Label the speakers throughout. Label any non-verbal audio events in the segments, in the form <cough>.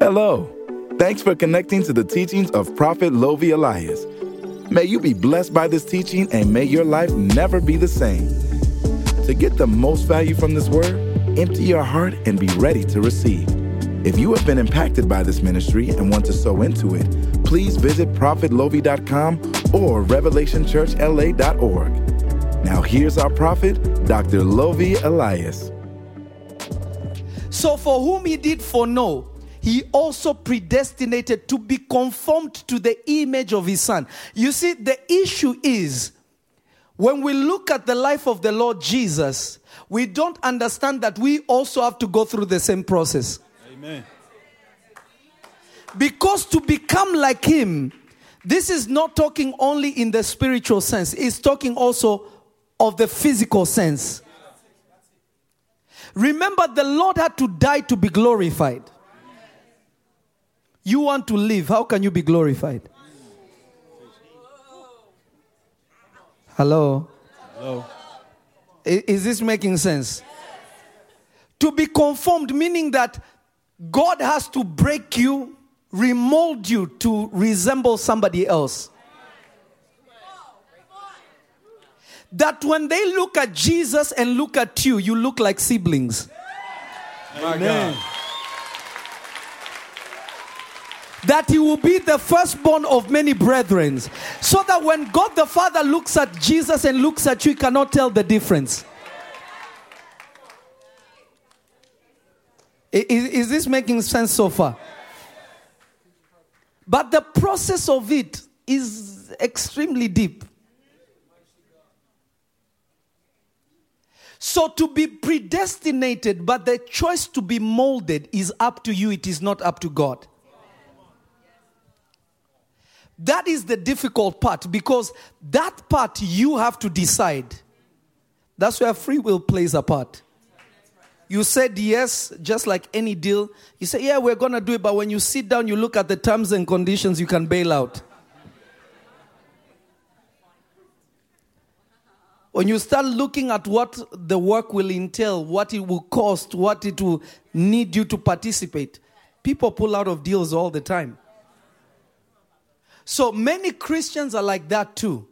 Speaker 1: Hello. Thanks for connecting to the teachings of Prophet Lovy Elias. May you be blessed by this teaching and may your life never be the same. To get the most value from this word, empty your heart and be ready to receive. If you have been impacted by this ministry and want to sow into it, please visit prophetlovy.com or revelationchurchla.org. Now here's our prophet, Dr. Lovy Elias.
Speaker 2: So, for whom he did foreknow, he also predestinated to be conformed to the image of his son. You see, the issue is when we look at the life of the Lord Jesus, we don't understand that we also have to go through the same process.
Speaker 3: Amen.
Speaker 2: Because to become like him, this is not talking only in the spiritual sense, it's talking also of the physical sense. Remember, the Lord had to die to be glorified. You want to live, how can you be glorified? Hello?
Speaker 3: Hello.
Speaker 2: Is this making sense? To be conformed, meaning that God has to break you, remold you to resemble somebody else. That when they look at Jesus and look at you, you look like siblings.
Speaker 3: My God.
Speaker 2: That he will be the firstborn of many brethren. So that when God the Father looks at Jesus and looks at you, he cannot tell the difference. Is, is this making sense so far? But the process of it is extremely deep. So to be predestinated, but the choice to be molded is up to you, it is not up to God. That is the difficult part because that part you have to decide. That's where free will plays a part. You said yes, just like any deal. You say, Yeah, we're going to do it, but when you sit down, you look at the terms and conditions, you can bail out. When you start looking at what the work will entail, what it will cost, what it will need you to participate, people pull out of deals all the time. So many Christians are like that too.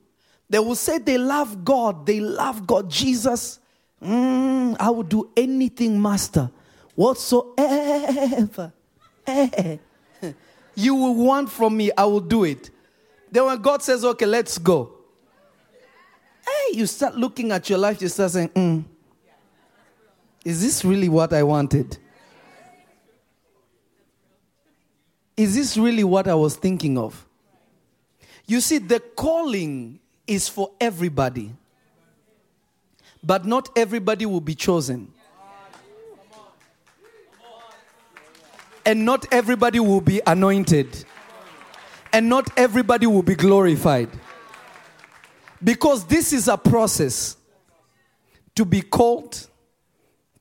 Speaker 2: They will say they love God, they love God, Jesus. Mm, I will do anything, Master, whatsoever <laughs> you will want from me, I will do it. Then when God says, okay, let's go, hey, you start looking at your life, you start saying, mm, is this really what I wanted? Is this really what I was thinking of? You see, the calling is for everybody, but not everybody will be chosen. And not everybody will be anointed. And not everybody will be glorified. Because this is a process to be called,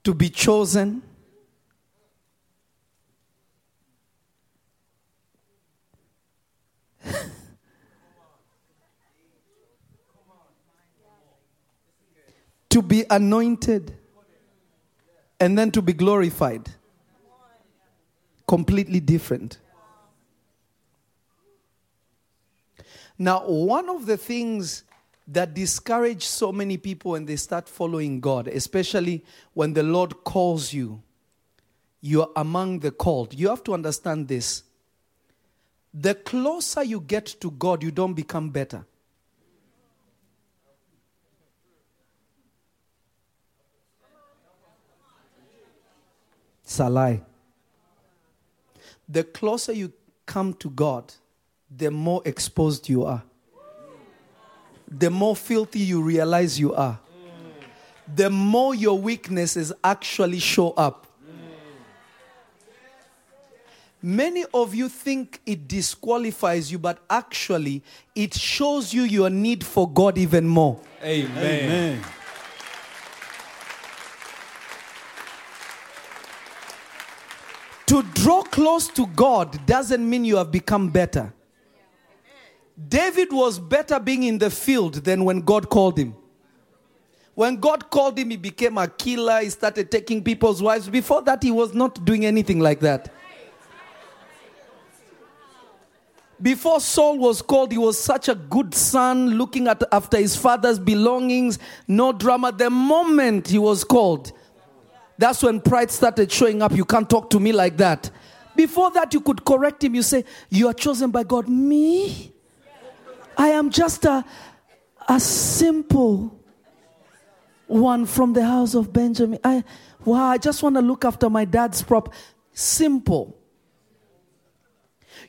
Speaker 2: to be chosen. To be anointed and then to be glorified. Completely different. Now, one of the things that discourage so many people when they start following God, especially when the Lord calls you, you're among the called. You have to understand this. The closer you get to God, you don't become better. It's a lie. The closer you come to God, the more exposed you are. The more filthy you realize you are. The more your weaknesses actually show up. Many of you think it disqualifies you, but actually, it shows you your need for God even more.
Speaker 3: Amen. Amen.
Speaker 2: To draw close to God doesn't mean you have become better. David was better being in the field than when God called him. When God called him, he became a killer. He started taking people's wives. Before that, he was not doing anything like that. Before Saul was called, he was such a good son, looking at, after his father's belongings, no drama. The moment he was called, that's when pride started showing up. You can't talk to me like that. Before that, you could correct him. You say, You are chosen by God. Me? I am just a, a simple one from the house of Benjamin. I, wow, I just want to look after my dad's prop. Simple.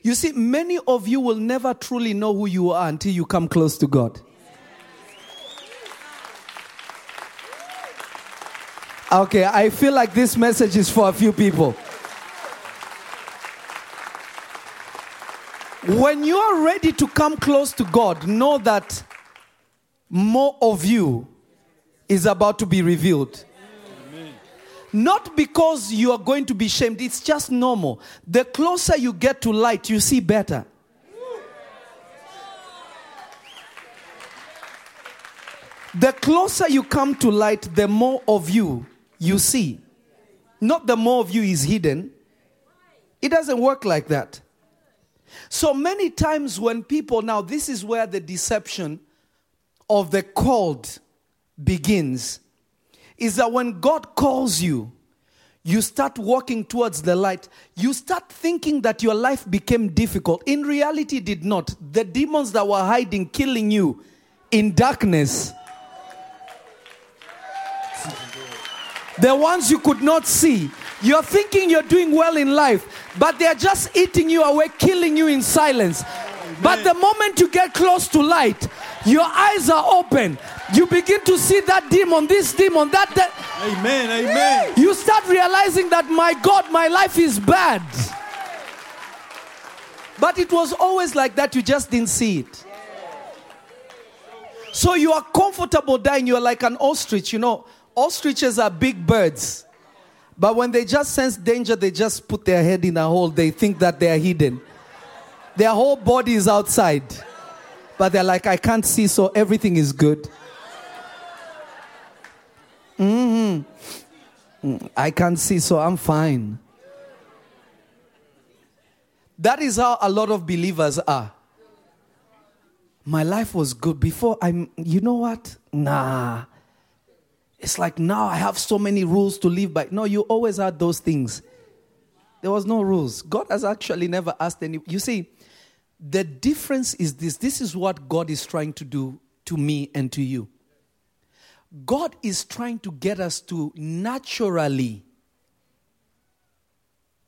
Speaker 2: You see, many of you will never truly know who you are until you come close to God. Okay, I feel like this message is for a few people. When you are ready to come close to God, know that more of you is about to be revealed. Not because you are going to be shamed, it's just normal. The closer you get to light, you see better. The closer you come to light, the more of you you see. Not the more of you is hidden. It doesn't work like that. So many times when people, now this is where the deception of the called begins is that when God calls you, you start walking towards the light. You start thinking that your life became difficult. In reality, did not. The demons that were hiding, killing you in darkness, the ones you could not see, you're thinking you're doing well in life, but they're just eating you away, killing you in silence. But the moment you get close to light, your eyes are open. You begin to see that demon, this demon, that, that.
Speaker 3: Amen. Amen.
Speaker 2: You start realizing that, my God, my life is bad. But it was always like that, you just didn't see it. So you are comfortable dying. You are like an ostrich. You know, ostriches are big birds. But when they just sense danger, they just put their head in a hole. They think that they are hidden. Their whole body is outside. But they're like, I can't see, so everything is good. Mm-hmm. I can't see, so I'm fine. That is how a lot of believers are. My life was good before I'm, you know what? Nah. It's like now I have so many rules to live by. No, you always had those things. There was no rules. God has actually never asked any. You see, the difference is this this is what God is trying to do to me and to you. God is trying to get us to naturally,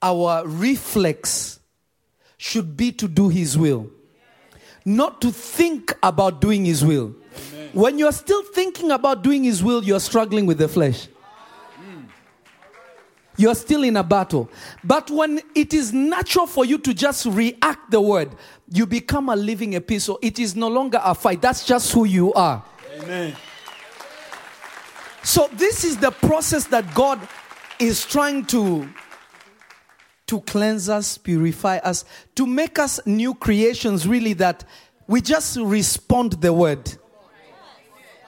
Speaker 2: our reflex should be to do His will, not to think about doing His will. Amen. When you're still thinking about doing His will, you're struggling with the flesh. Hmm. You're still in a battle. But when it is natural for you to just react the word, you become a living epistle. It is no longer a fight. That's just who you are.
Speaker 3: Amen.
Speaker 2: So this is the process that God is trying to to cleanse us, purify us, to make us new creations really that we just respond the word.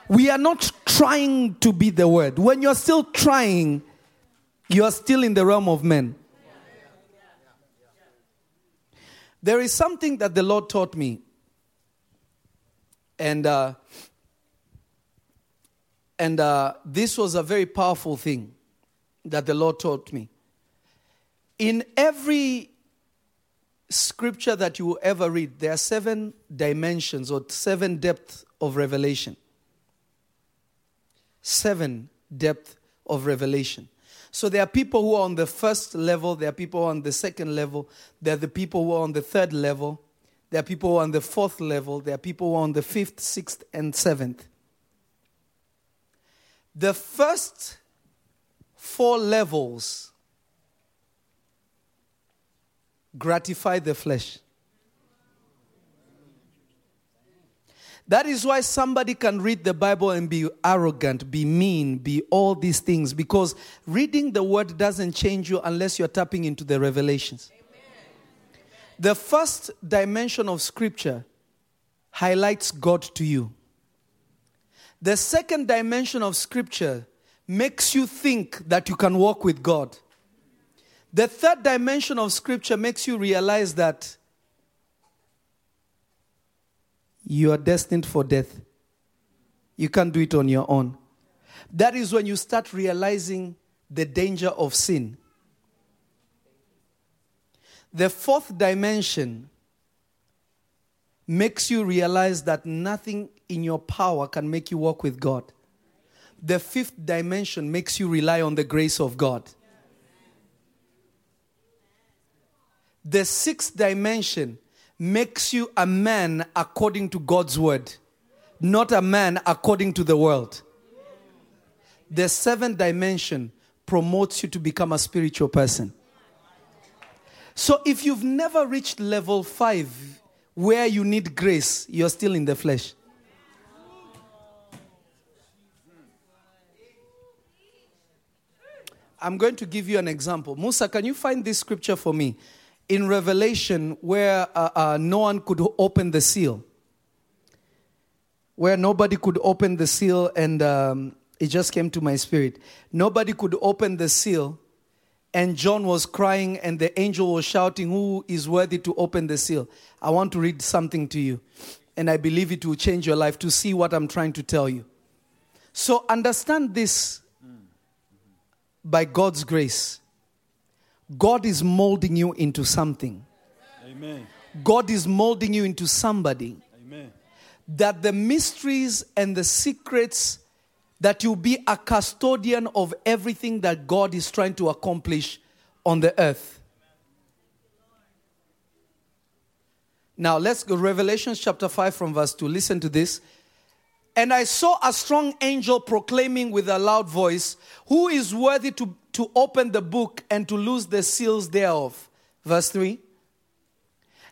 Speaker 2: We are not trying to be the word. When you're still trying, you are still in the realm of men. There is something that the Lord taught me. And uh, and uh, this was a very powerful thing that the Lord taught me. In every scripture that you ever read, there are seven dimensions or seven depths of revelation. Seven depth of revelation. So there are people who are on the first level, there are people on the second level, there are the people who are on the third level, there are people who are on the fourth level, there are people who are on the fifth, sixth, and seventh. The first four levels gratify the flesh. That is why somebody can read the Bible and be arrogant, be mean, be all these things, because reading the word doesn't change you unless you're tapping into the revelations. Amen. The first dimension of scripture highlights God to you. The second dimension of scripture makes you think that you can walk with God. The third dimension of scripture makes you realize that you are destined for death. You can't do it on your own. That is when you start realizing the danger of sin. The fourth dimension makes you realize that nothing in your power can make you walk with God. The fifth dimension makes you rely on the grace of God. The sixth dimension makes you a man according to God's word, not a man according to the world. The seventh dimension promotes you to become a spiritual person. So if you've never reached level five, where you need grace, you're still in the flesh. I'm going to give you an example. Musa, can you find this scripture for me? In Revelation, where uh, uh, no one could open the seal, where nobody could open the seal, and um, it just came to my spirit. Nobody could open the seal, and John was crying, and the angel was shouting, Who is worthy to open the seal? I want to read something to you, and I believe it will change your life to see what I'm trying to tell you. So, understand this by God's grace. God is molding you into something.
Speaker 3: Amen.
Speaker 2: God is molding you into somebody
Speaker 3: Amen.
Speaker 2: that the mysteries and the secrets that you'll be a custodian of everything that God is trying to accomplish on the earth. Now let's go Revelation chapter 5 from verse 2. Listen to this. And I saw a strong angel proclaiming with a loud voice, Who is worthy to, to open the book and to loose the seals thereof? Verse 3.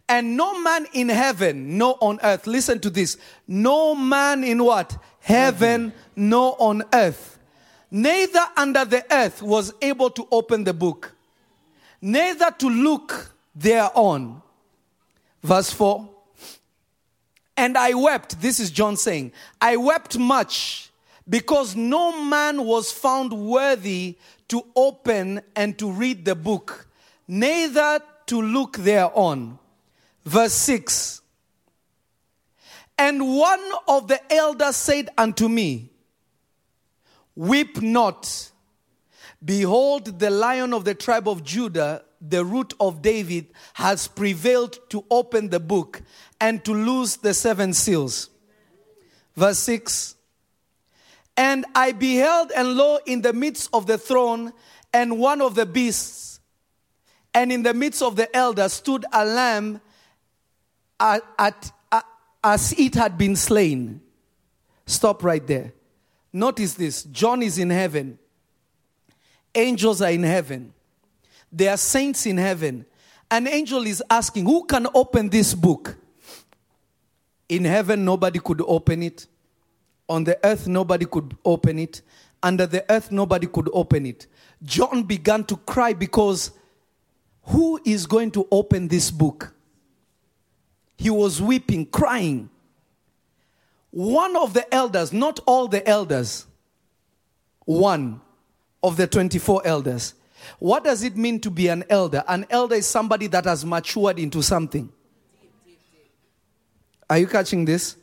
Speaker 2: And no man in heaven, no on earth, listen to this. No man in what? Heaven, no on earth. Neither under the earth was able to open the book, neither to look thereon. Verse 4. And I wept, this is John saying, I wept much because no man was found worthy to open and to read the book, neither to look thereon. Verse 6 And one of the elders said unto me, Weep not. Behold, the lion of the tribe of Judah, the root of David, has prevailed to open the book and to loose the seven seals. Verse 6 And I beheld, and lo, in the midst of the throne, and one of the beasts, and in the midst of the elders stood a lamb at, at, as it had been slain. Stop right there. Notice this John is in heaven, angels are in heaven, there are saints in heaven. An angel is asking, Who can open this book? In heaven, nobody could open it. On the earth, nobody could open it. Under the earth, nobody could open it. John began to cry because who is going to open this book? He was weeping, crying. One of the elders, not all the elders, one of the 24 elders. What does it mean to be an elder? An elder is somebody that has matured into something. Are you catching this?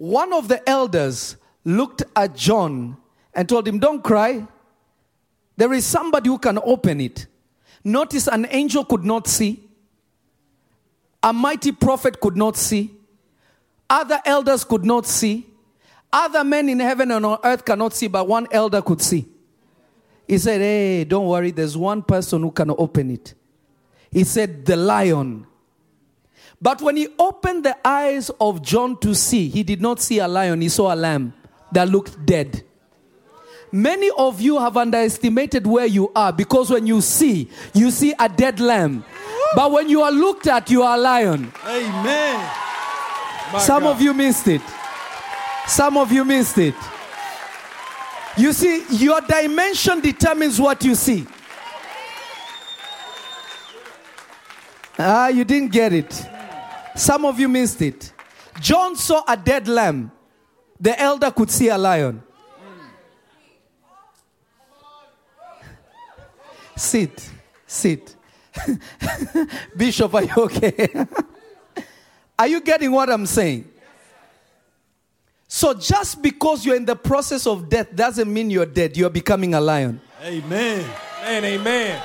Speaker 2: One of the elders looked at John and told him, Don't cry. There is somebody who can open it. Notice an angel could not see, a mighty prophet could not see, other elders could not see, other men in heaven and on earth cannot see, but one elder could see. He said, Hey, don't worry, there's one person who can open it. He said, The lion. But when he opened the eyes of John to see, he did not see a lion, he saw a lamb that looked dead. Many of you have underestimated where you are because when you see, you see a dead lamb. But when you are looked at, you are a lion.
Speaker 3: Amen. My
Speaker 2: Some
Speaker 3: God.
Speaker 2: of you missed it. Some of you missed it. You see, your dimension determines what you see. Ah, you didn't get it. Some of you missed it. John saw a dead lamb. The elder could see a lion. Sit, sit. <laughs> Bishop, are you okay? <laughs> are you getting what I'm saying? So just because you're in the process of death doesn't mean you're dead. You're becoming a lion.
Speaker 3: Amen. Amen. Amen.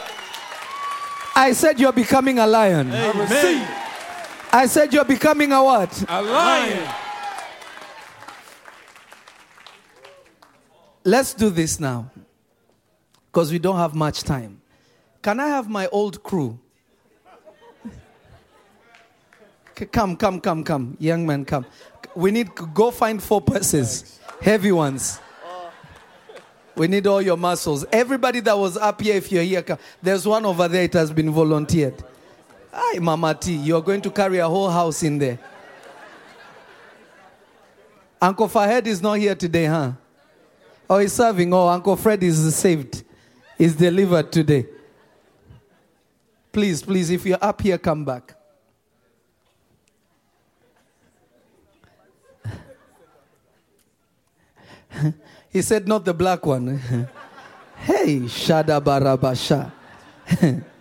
Speaker 2: I said you're becoming a lion.
Speaker 3: Amen.
Speaker 2: I said you're becoming a what?
Speaker 3: A lion.
Speaker 2: Let's do this now. Because we don't have much time. Can I have my old crew? Come, come, come, come. Young man, come. We need go find four purses. Heavy ones. We need all your muscles. Everybody that was up here, if you're here, come. there's one over there. It has been volunteered. Hi, Mama T. You're going to carry a whole house in there. Uncle Fahed is not here today, huh? Oh, he's serving. Oh, Uncle Fred is saved. He's delivered today. Please, please, if you're up here, come back. <laughs> he said, not the black one. <laughs> hey, Shada Barabasha. <laughs>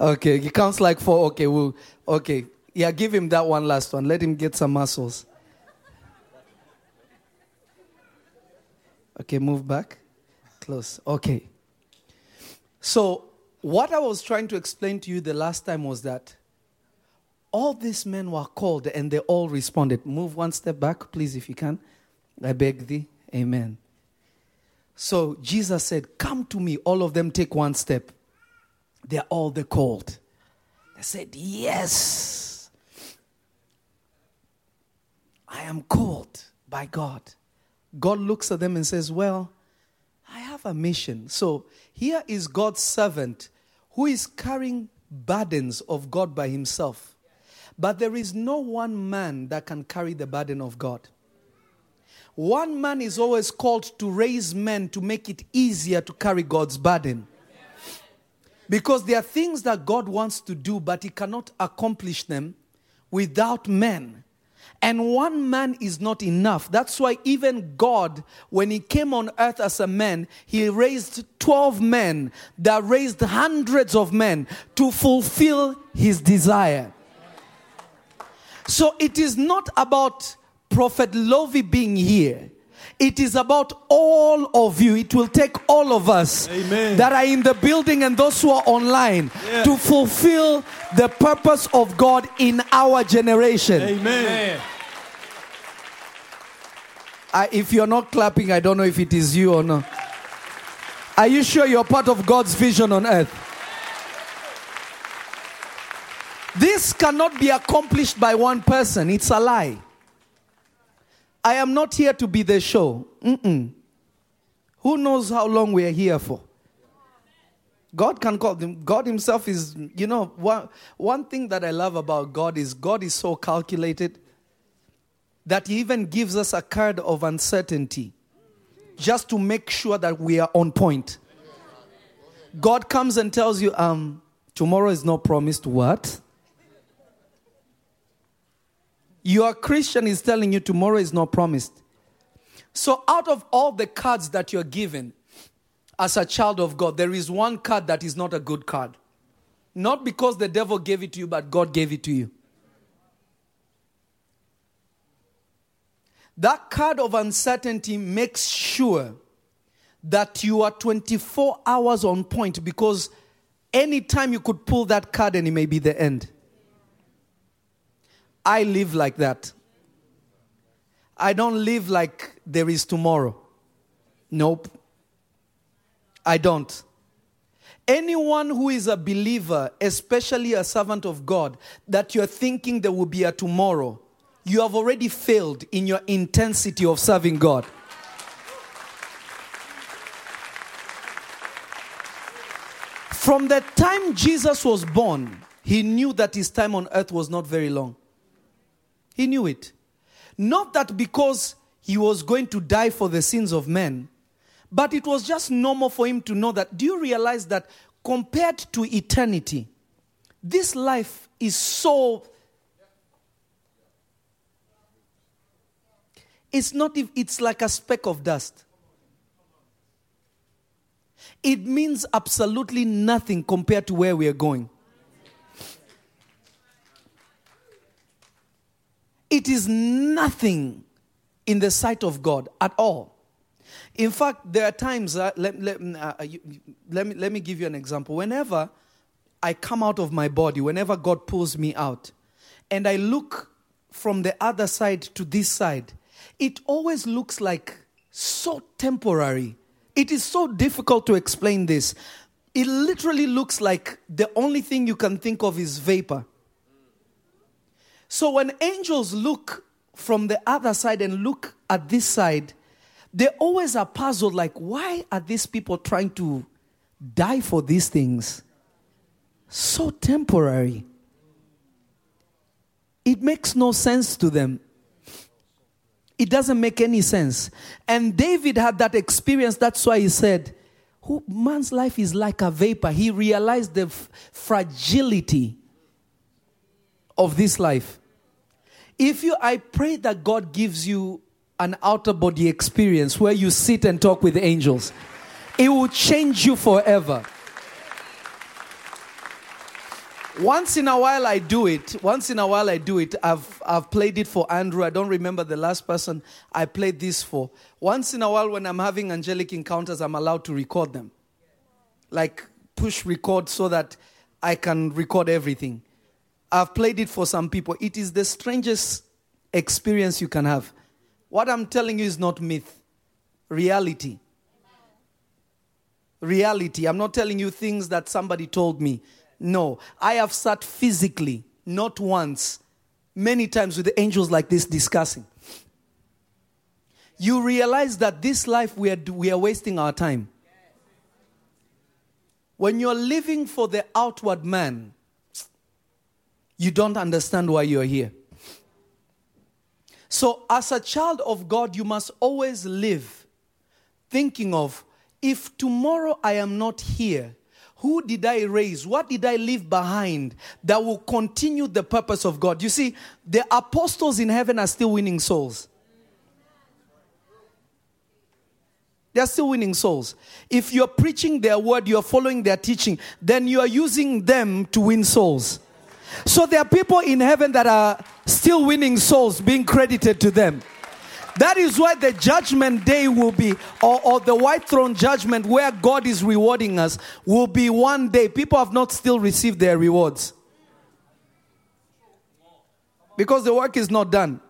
Speaker 2: okay, he counts like four. Okay, we'll, okay. Yeah, give him that one last one. Let him get some muscles. Okay, move back. Close. Okay. So, what I was trying to explain to you the last time was that all these men were called and they all responded. Move one step back, please, if you can. I beg thee. Amen. So, Jesus said, Come to me. All of them take one step. They're all the called. They said, Yes. I am called by God. God looks at them and says, Well, I have a mission. So here is God's servant who is carrying burdens of God by himself. But there is no one man that can carry the burden of God. One man is always called to raise men to make it easier to carry God's burden. Because there are things that God wants to do, but He cannot accomplish them without men. And one man is not enough. That's why even God, when He came on earth as a man, He raised 12 men that raised hundreds of men to fulfill His desire. So it is not about Prophet Lovy being here. It is about all of you. It will take all of us
Speaker 3: Amen.
Speaker 2: that are in the building and those who are online
Speaker 3: Yeah.
Speaker 2: to fulfill the purpose of God in our generation.
Speaker 3: Amen.
Speaker 2: I, if you're not clapping, I don't know if it is you or not. Are you sure you're part of God's vision on earth? This cannot be accomplished by one person. It's a lie. I am not here to be the show. Mm-mm. Who knows how long we are here for? God can call them. God Himself is, you know, one, one thing that I love about God is God is so calculated that He even gives us a card of uncertainty just to make sure that we are on point. God comes and tells you, um, tomorrow is not promised. What? Your Christian is telling you tomorrow is not promised. So, out of all the cards that you're given as a child of God, there is one card that is not a good card. Not because the devil gave it to you, but God gave it to you. That card of uncertainty makes sure that you are 24 hours on point because anytime you could pull that card and it may be the end. I live like that. I don't live like there is tomorrow. Nope. I don't. Anyone who is a believer, especially a servant of God, that you're thinking there will be a tomorrow, you have already failed in your intensity of serving God. From the time Jesus was born, he knew that his time on earth was not very long. He knew it. Not that because he was going to die for the sins of men, but it was just normal for him to know that. Do you realize that compared to eternity, this life is so. It's not if it's like a speck of dust. It means absolutely nothing compared to where we are going. It is nothing in the sight of God at all. In fact, there are times, uh, let, let, uh, you, let, me, let me give you an example. Whenever I come out of my body, whenever God pulls me out, and I look from the other side to this side, it always looks like so temporary. It is so difficult to explain this. It literally looks like the only thing you can think of is vapor. So when angels look from the other side and look at this side, they always are puzzled like, why are these people trying to die for these things? So temporary. It makes no sense to them. It doesn't make any sense. And David had that experience. That's why he said, Man's life is like a vapor. He realized the f- fragility of this life. If you, I pray that God gives you an outer body experience where you sit and talk with angels, it will change you forever. Once in a while I do it. Once in a while I do it. I've, I've played it for Andrew. I don't remember the last person I played this for. Once in a while when I'm having angelic encounters, I'm allowed to record them. Like push record so that I can record everything. I've played it for some people. It is the strangest experience you can have. What I'm telling you is not myth, reality. Reality. I'm not telling you things that somebody told me. No, I have sat physically, not once, many times with the angels like this discussing. You realize that this life we are, we are wasting our time. When you're living for the outward man, you don't understand why you're here. So, as a child of God, you must always live thinking of if tomorrow I am not here, who did I raise? What did I leave behind that will continue the purpose of God? You see, the apostles in heaven are still winning souls. They are still winning souls. If you're preaching their word, you're following their teaching, then you are using them to win souls. So there are people in heaven that are still winning souls being credited to them. That is why the judgment day will be, or, or, the white throne judgment where God is rewarding us, will be one day. People have not still received their rewards. Because the work is not done.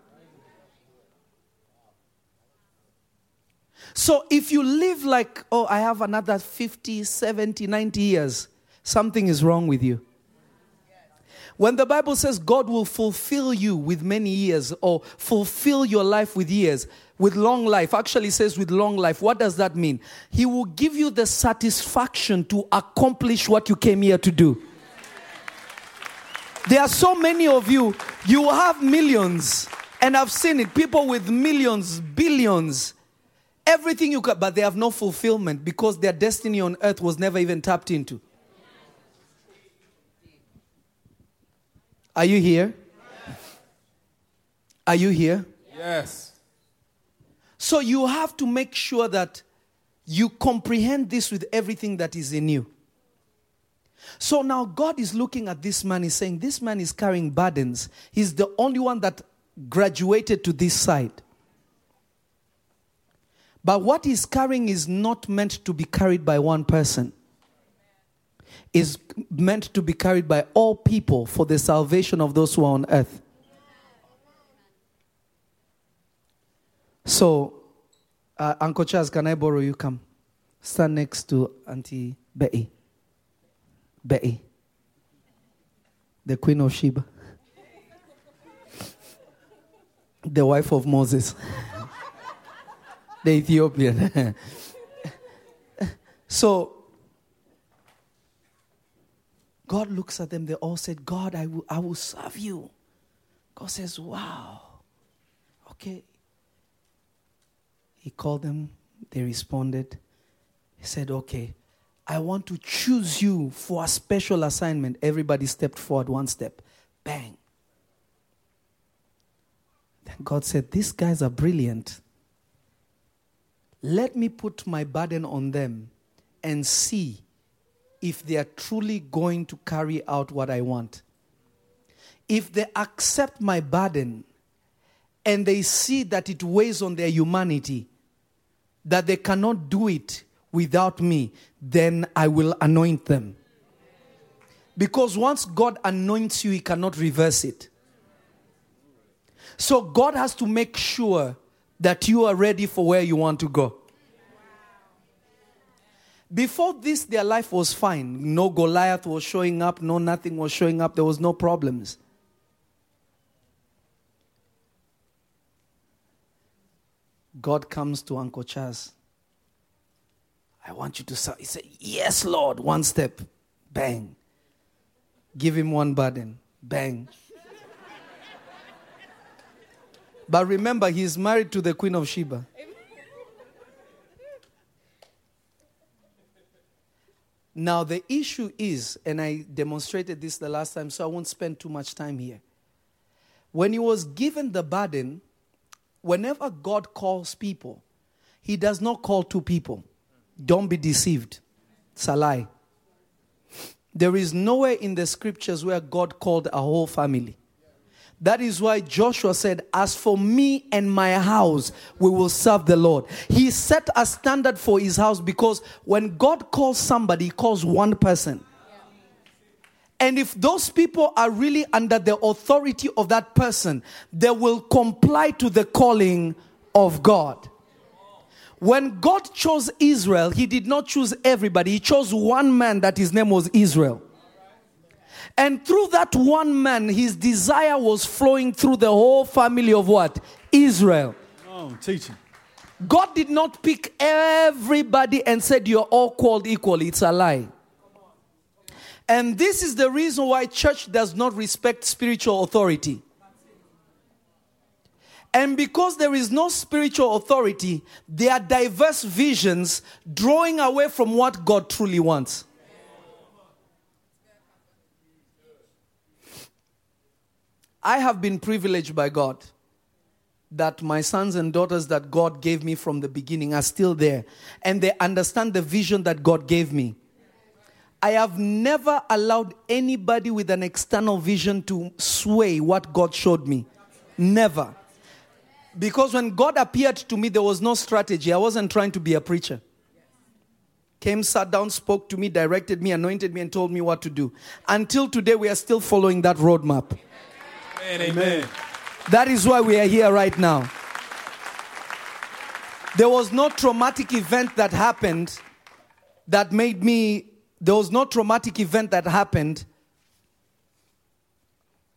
Speaker 2: So if you live like, oh, I have another 50, 70, 90 years, something is wrong with you. When the Bible says God will fulfill you with many years or fulfill your life with years, with long life, actually says with long life, what does that mean? He will give you the satisfaction to accomplish what you came here to do. There are so many of you, you have millions, and I've seen it people with millions, billions, everything you can, but they have no fulfillment because their destiny on earth was never even tapped into. Are you here? Are you here?
Speaker 3: Yes.
Speaker 2: So you have to make sure that you comprehend this with everything that is in you. So now God is looking at this man, he's saying, This man is carrying burdens. He's the only one that graduated to this side. But what he's carrying is not meant to be carried by one person is meant to be carried by all people for the salvation of those who are on earth. So, uh, Uncle Charles, can I borrow you? Come. Stand next to Auntie Betty. Betty. The Queen of Sheba. the wife of Moses. <laughs> the Ethiopian. <laughs> so, God looks at them, they all said, God, I will, I will serve you. God says, Wow. Okay. He called them, they responded. He said, Okay, I want to choose you for a special assignment. Everybody stepped forward one step. Bang. Then God said, These guys are brilliant. Let me put my burden on them and see if they are truly going to carry out what I want. If they accept my burden and they see that it weighs on their humanity, that they cannot do it without me, then I will anoint them. Because once God anoints you, He cannot reverse it. So God has to make sure that you are ready for where you want to go. Before this, their life was fine. No Goliath was showing up, no nothing was showing up, there was no problems. God comes to Uncle Chaz. I want you to serve. He said, Yes, Lord. One step. Bang. Give him one burden. Bang. but remember, he's married to the Queen of Sheba. Now, the issue is, and I demonstrated this the last time, so I won't spend too much time here. When he was given the burden, whenever God calls people, he does not call two people. Don't be deceived. It's a lie. There is nowhere in the scriptures where God called a whole family. That is why Joshua said, As for me and my house, we will serve the Lord. He set a standard for his house because when God calls somebody, he calls one person. And if those people are really under the authority of that person, they will comply to the calling of God. When God chose Israel, He did not choose everybody, He chose one man that his name was Israel. And through that one man, his desire was flowing through the whole family of what? Israel.
Speaker 3: Oh, teaching.
Speaker 2: God did not pick everybody and said, You're all called equally. It's a lie. And this is the reason why church does not respect spiritual authority. And because there is no spiritual authority, there are diverse visions drawing away from what God truly wants. I have been privileged by God that my sons and daughters that God gave me from the beginning are still there and they understand the vision that God gave me. I have never allowed anybody with an external vision to sway what God showed me. Never. Because when God appeared to me, there was no strategy. I wasn't trying to be a preacher. Came, sat down, spoke to me, directed me, anointed me, and told me what to do. Until today, we are still following that roadmap.
Speaker 3: Amen. Amen.
Speaker 2: That is why we are here right now. There was no traumatic event that happened that made me, there was no traumatic event that happened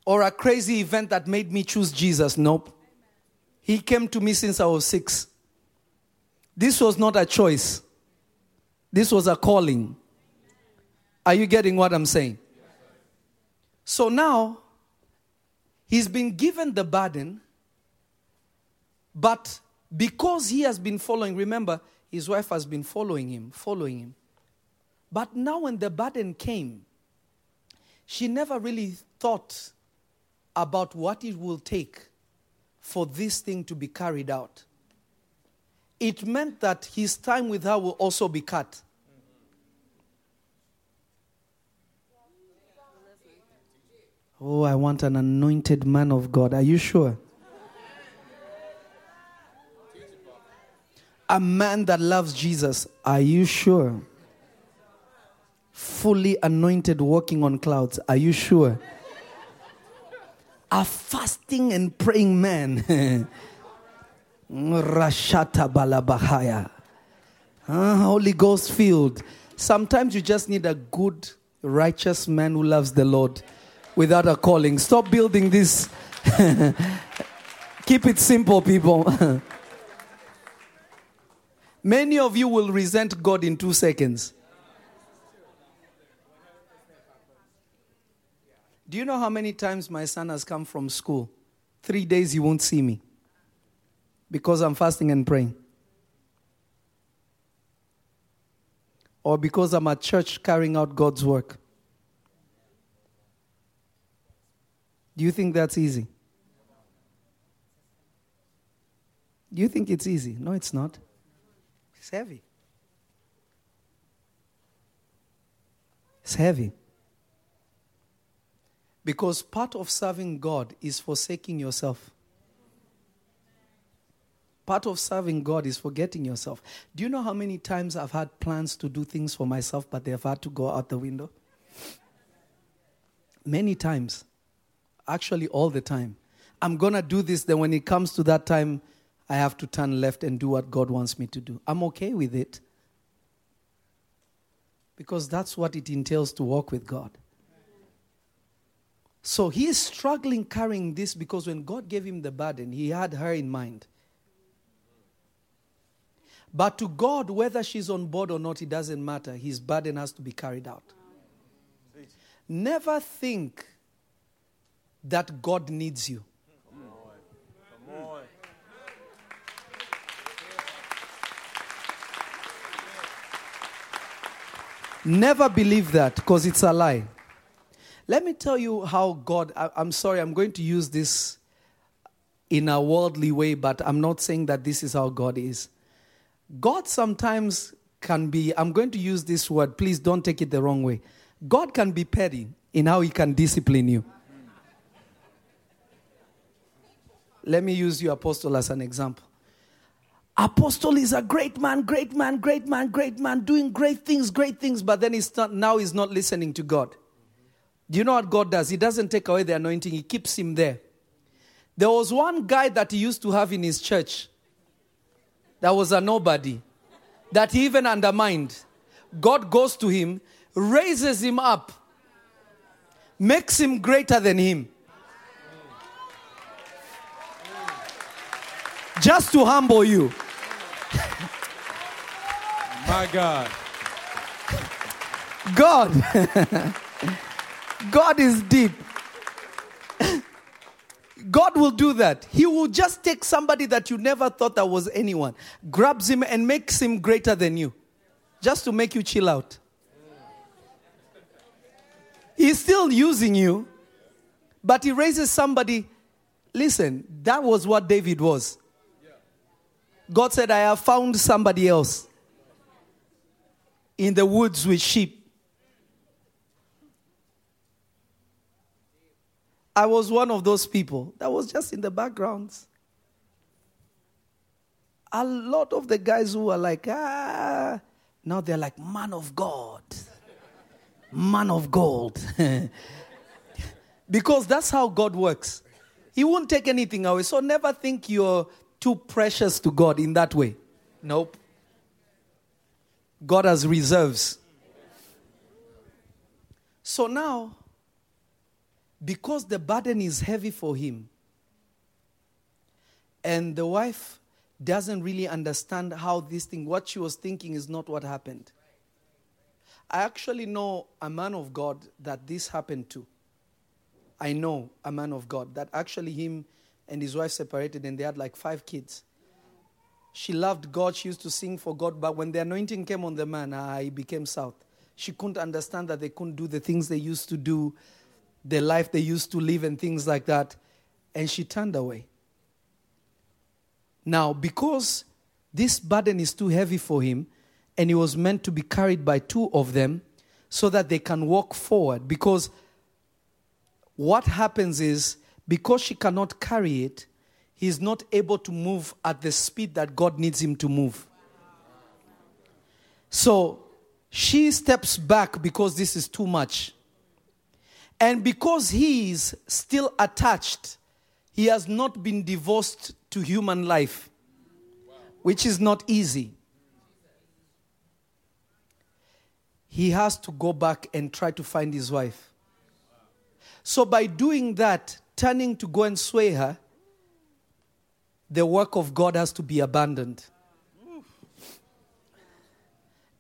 Speaker 2: or a crazy event that made me choose Jesus. Nope. He came to me since I was six. This was not a choice, this was a calling. Are you getting what I'm saying? So now, he's been given the burden, but because he has been following, remember, his wife has been following him, following him. But now, when the burden came, she never really thought about what it will take for this thing to be carried out. It meant that his time with her will also be cut. Oh, I want an anointed man of God. Are you sure? A man that loves Jesus. Are you sure? Fully anointed, walking on clouds. Are you sure? a fasting and praying man. <laughs> Rashata balabahaya. Uh, Holy Ghost filled. Sometimes you just need a good, righteous man who loves the Lord without a calling. Stop building this. <laughs> Keep it simple, people. <laughs> Many of you will resent God in two seconds. Do you know how many times my son has come from school? Three days he won't see me because I'm fasting and praying. Or because I'm at church carrying out God's work. Do you think that's easy? Do you think it's easy? No, it's not. It's heavy. It's heavy. Because part of serving God is forsaking yourself. part of serving God is forgetting yourself. Do you know how many times I've had plans to do things for myself, but they've had to go out the window? Many times. Actually, all the time. I'm going to do this, then when it comes to that time, I have to turn left and do what God wants me to do. I'm okay with it because that's what it entails to walk with God. So he is struggling carrying this because when God gave him the burden, he had her in mind. But to God, whether she's on board or not, it doesn't matter. His burden has to be carried out. Never think that God needs you. Never believe that because it's a lie. Let me tell you how God, I, am sorry, I'm going to use this in a worldly way, but I'm not saying that this is how God is. God sometimes can be, I'm going to use this word, please don't take it the wrong way. God can be petty in how he can discipline you. Let me use you, Apostle, as an example. Apostle is a great man, great man, great man, great man, doing great things, great things, but then he's not, now he's not listening to God. Do you know what God does? He doesn't take away the anointing, He keeps him there. There was one guy that he used to have in his church that was a nobody, that he even undermined. God goes to him, raises him up, makes him greater than him. Just to humble you.
Speaker 3: My God.
Speaker 2: God. God is deep. God will do that. He will just take somebody that you never thought that was anyone, grabs him and makes him greater than you, just to make you chill out. He's still using you, but he raises somebody. Listen, that was what David was. God said, I have found somebody else in the woods with sheep. I was one of those people that was just in the backgrounds. A lot of the guys who are like, ah, now they're like, man of God, man of gold. <laughs> because that's how God works. He won't take anything away. So never think you're too precious to God in that way. Nope. God has reserves. So now, because the burden is heavy for him. And the wife doesn't really understand how this thing, what she was thinking, is not what happened. I actually know a man of God that this happened to. I know a man of God that actually him and his wife separated and they had like five kids. She loved God, she used to sing for God, but when the anointing came on the man, uh, he became south. She couldn't understand that they couldn't do the things they used to do the life they used to live and things like that. And she turned away. Now, because this burden is too heavy for him, and he was meant to be carried by two of them so that they can walk forward. Because what happens is, because she cannot carry it, he's not able to move at the speed that God needs him to move. So she steps back because this is too much. And because he is still attached, he has not been divorced to human life, which is not easy. He has to go back and try to find his wife. So, by doing that, turning to go and sway her, the work of God has to be abandoned.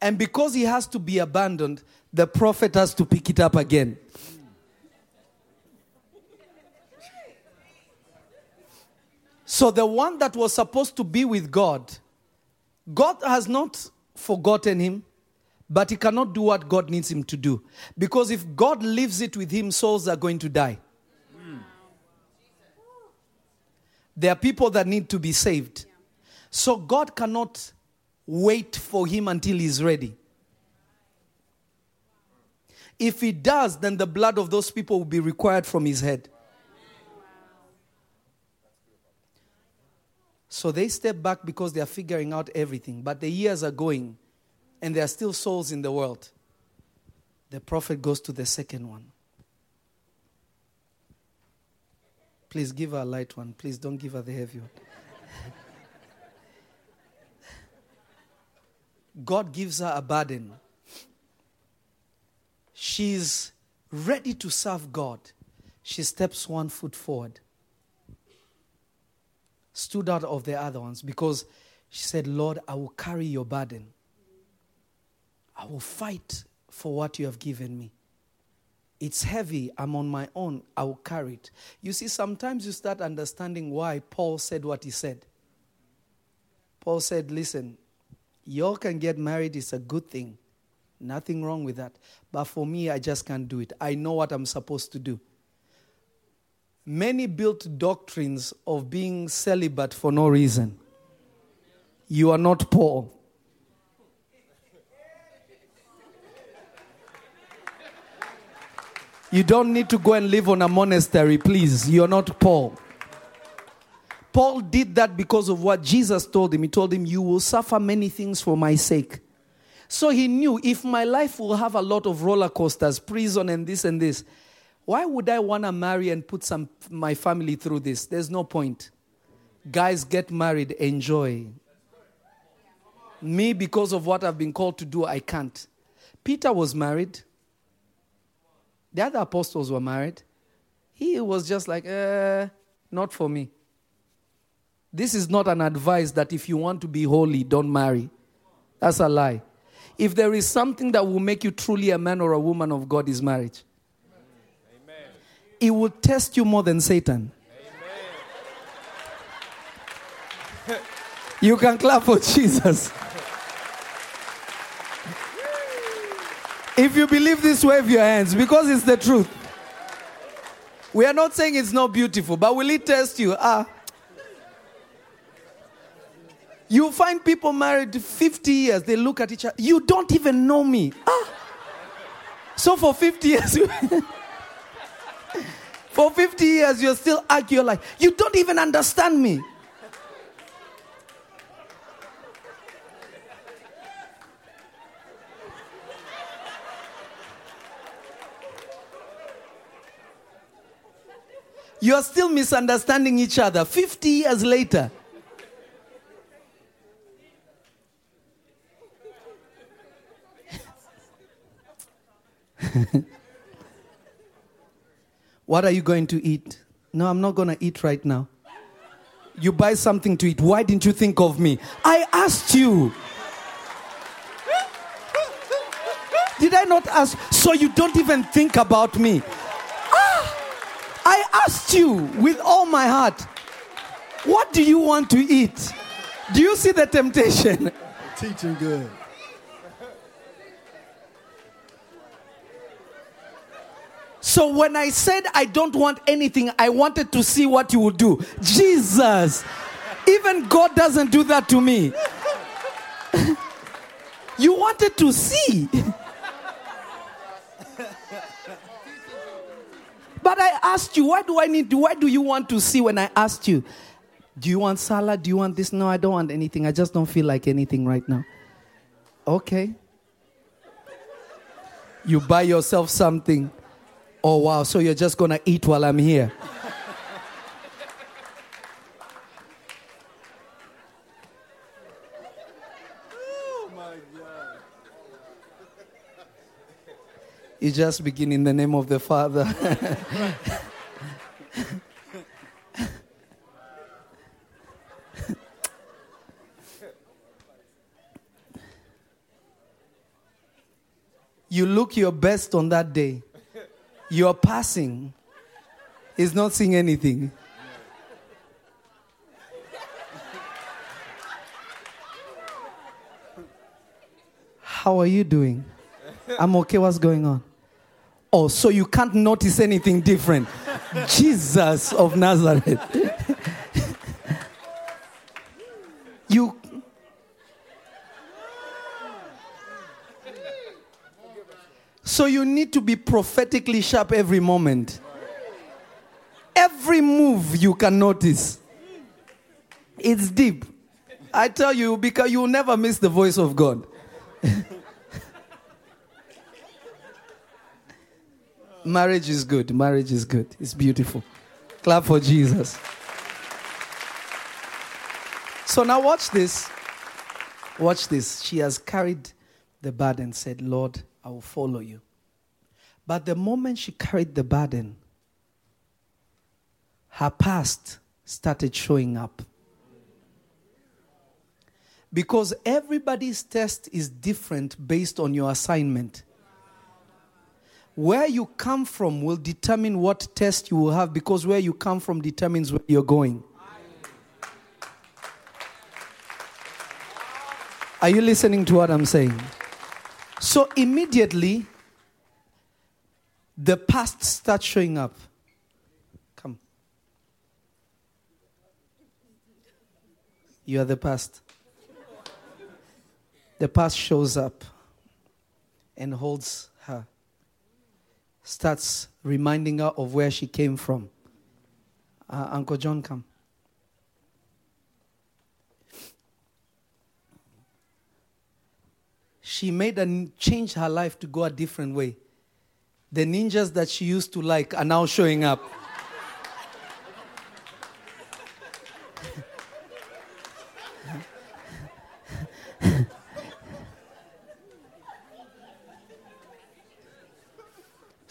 Speaker 2: And because he has to be abandoned, the prophet has to pick it up again. So the one that was supposed to be with God, God has not forgotten him, but he cannot do what God needs him to do. Because if God leaves it with him, souls are going to die. There are people that need to be saved. So God cannot wait for him until he's ready. If he does, then the blood of those people will be required from his head. So they step back because they are figuring out everything. But the years are going, and there are still souls in the world. The prophet goes to the second one. Please give her a light one. Please don't give her the heavy one. God gives her a burden. She's ready to serve God. She steps one foot forward, stood out of the other ones because she said, Lord, I will carry your burden. I will fight for what you have given me. It's heavy. I'm on my own. I will carry it. You see, sometimes you start understanding why Paul said what he said. Paul said, Listen, y'all can get married, it's a good thing. Nothing wrong with that. But for me, I just can't do it. I know what I'm supposed to do. Many built doctrines of being celibate for no reason. You are not Paul. You don't need to go and live on a monastery, please. You're not Paul. Paul did that because of what Jesus told him. He told him, You will suffer many things for my sake. So he knew if my life will have a lot of roller coasters, prison, and this and this, why would I want to marry and put some, my family through this? There's no point. Guys, get married, enjoy. Me, because of what I've been called to do, I can't. Peter was married. The other apostles were married. He was just like, uh, not for me. This is not an advice that if you want to be holy, don't marry. That's a lie. If there is something that will make you truly a man or a woman of God, is marriage. Amen. It will test you more than Satan. you can clap for Jesus. If you believe this, wave your hands because it's the truth. We are not saying it's not beautiful, but will it test you? Ah. You find people married 50 years, they look at each other. You don't even know me. Ah. So for 50 years, <laughs> for 50 years, you're still arguing like, you don't even understand me. You are still misunderstanding each other 50 years later. <laughs> what are you going to eat? No, I'm not going to eat right now. You buy something to eat. Why didn't you think of me? I asked you. Did I not ask? So you don't even think about me. I asked you with all my heart, what do you want to eat? Do you see the temptation?
Speaker 3: Teaching good.
Speaker 2: So when I said I don't want anything, I wanted to see what you would do. Jesus, even God doesn't do that to me. <laughs> you wanted to see. But I asked you, why do I need why do you want to see when I asked you? Do you want salad? Do you want this? No, I don't want anything. I just don't feel like anything right now. Okay. You buy yourself something. Oh, wow. So you're just going to eat while I'm here. You just begin in the name of the Father. you look your best on that day. You're passing. is not seeing anything. How are you doing? I'm okay. What's going on? Oh, so you can't notice anything different. <laughs> Jesus of Nazareth. <laughs> you. So you need to be prophetically sharp every moment. Every move you can notice. It's deep. I tell you, because you will never miss the voice of God. <laughs> Marriage is good. Marriage is good. It's beautiful. Clap for Jesus. So now watch this. Watch this. She has carried the burden, said, Lord, I will follow you. But the moment she carried the burden, her past started showing up. Because everybody's test is different based on your assignment. Where you come from will determine what test you will have because where you come from determines where you're going. Are you listening to what I'm saying? So immediately, the past starts showing up. Come. You are the past. The past shows up and holds starts reminding her of where she came from. Uh, Uncle John, come. She made and changed her life to go a different way. The ninjas that she used to like are now showing up. <laughs>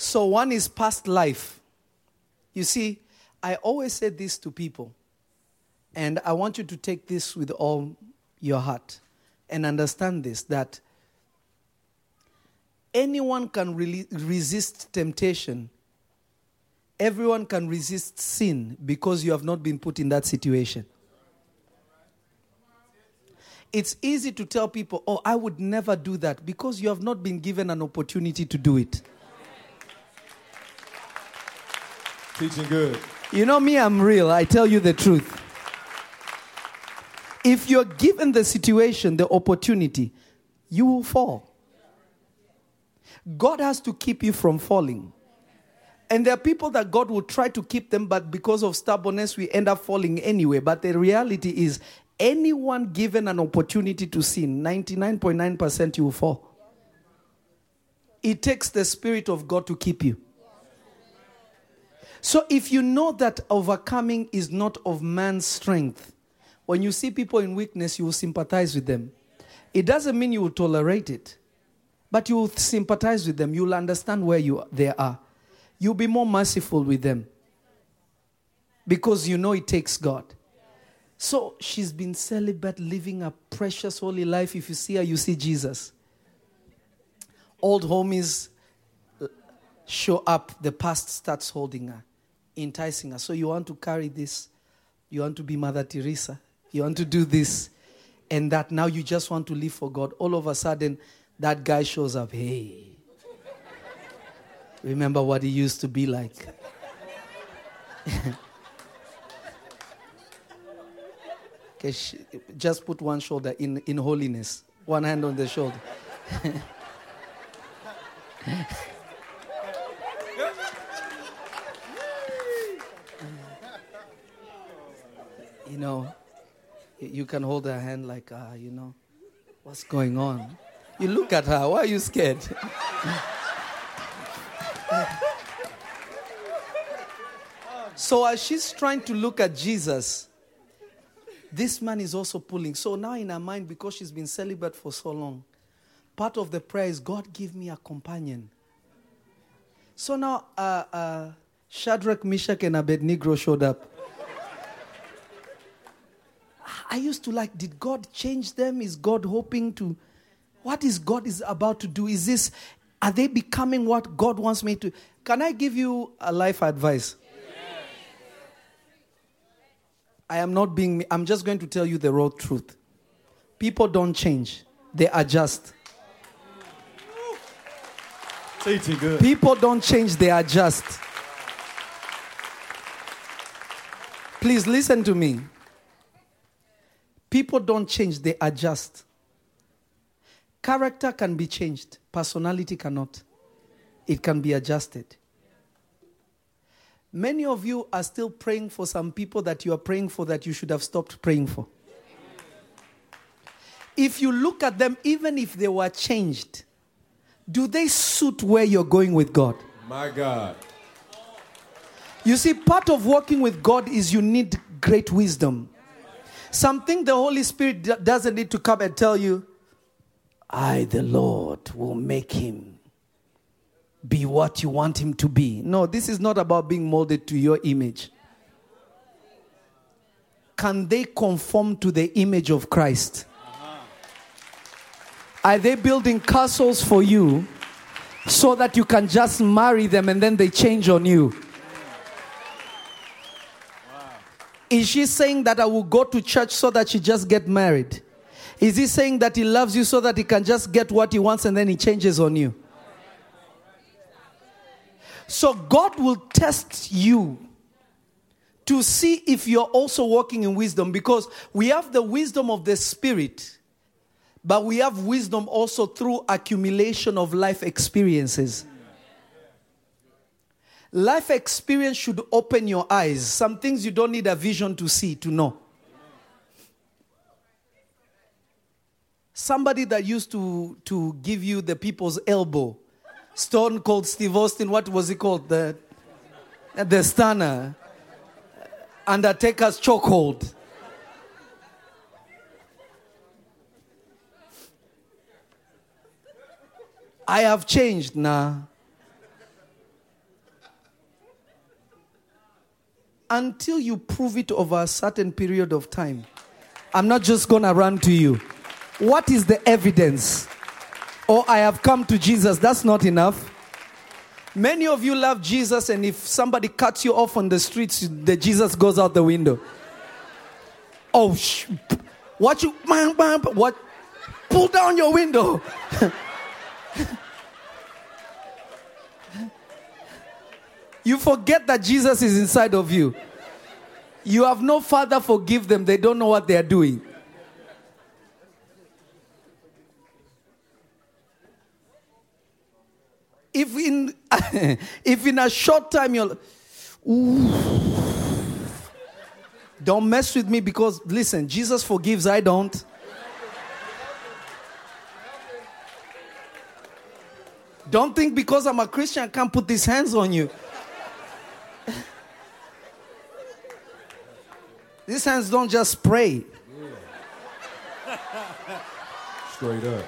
Speaker 2: so, one is past life. You see, I always say this to people, and I want you to take this with all your heart and understand this that anyone can re- resist temptation. Everyone can resist sin because you have not been put in that situation. It's easy to tell people, oh, I would never do that because you have not been given an opportunity to do it.
Speaker 3: Teaching good.
Speaker 2: You know me, I'm real. I tell you the truth. If you're given the situation, the opportunity, you will fall. God has to keep you from falling. And there are people that God will try to keep them, but because of stubbornness, we end up falling anyway. But the reality is, anyone given an opportunity to sin, 99.9% you will fall. It takes the Spirit of God to keep you. So if you know that overcoming is not of man's strength, when you see people in weakness, you will sympathize with them. It doesn't mean you will tolerate it. But you will sympathize with them. You'll understand where you, they are. You'll be more merciful with them. Because you know it takes God. So she's been celibate, living a precious holy life. If you see her, you see Jesus. Old homies show up, the past starts holding her, enticing her. So you want to carry this, you want to be Mother Teresa, you want to do this and that. Now you just want to live for God. All of a sudden, that guy shows up. Hey, remember what he used to be like? <laughs> okay, just put one shoulder in, in holiness, one hand on the shoulder. <laughs> you know, you can hold her hand like, ah, you know, what's going on? You look at her. Why are you scared? <laughs> so as she's trying to look at Jesus, this man is also pulling. So now in her mind, because she's been celibate for so long, part of the prayer is, God, give me a companion. So now uh, uh, Shadrach, Meshach, and Abednego showed up. I used to like, did God change them? Is God hoping to what is God is about to do? Is this, are they becoming what God wants me to? Can I give you a life advice? I am not being, I'm just going to tell you the raw truth. People don't change, they adjust. People don't change, they adjust. Please listen to me. People don't change, they adjust. Character can be changed, personality cannot. It can be adjusted. Many of you are still praying for some people that you are praying for that you should have stopped praying for. If you look at them, even if they were changed, do they suit where you're going with God?
Speaker 3: My God.
Speaker 2: You see, part of working with God is you need great wisdom. Something the Holy Spirit doesn't need to come and tell you, I, the Lord, will make him be what you want him to be. No, this is not about being molded to your image. Can they conform to the image of Christ? Are they building castles for you so that you can just marry them and then they change on you? Is she saying that I will go to church so that she just get married? Is he saying that he loves you so that he can just get what he wants and then he changes on you? So God will test you to see if you're also walking in wisdom because we have the wisdom of the spirit, but we have wisdom also through accumulation of life experiences. Life experience should open your eyes. Some things you don't need a vision to see, to know. Somebody that used to, to give you the people's elbow, Stone Cold Steve Austin, what was he called? The, the stunner. Undertaker's chokehold. I have changed now. Until you prove it over a certain period of time, I'm not just gonna run to you. What is the evidence? Or I have come to Jesus, that's not enough. Many of you love Jesus, and if somebody cuts you off on the streets, the Jesus goes out the window. Oh, sh- what you, bam, bam, what? Pull down your window. <laughs> you forget that Jesus is inside of you. You have no father, forgive them. They don't know what they are doing. If in <laughs> if in a short time you're Ooh. don't mess with me because listen, Jesus forgives, I don't. Don't think because I'm a Christian I can't put these hands on you. These hands don't just pray.
Speaker 3: Straight up.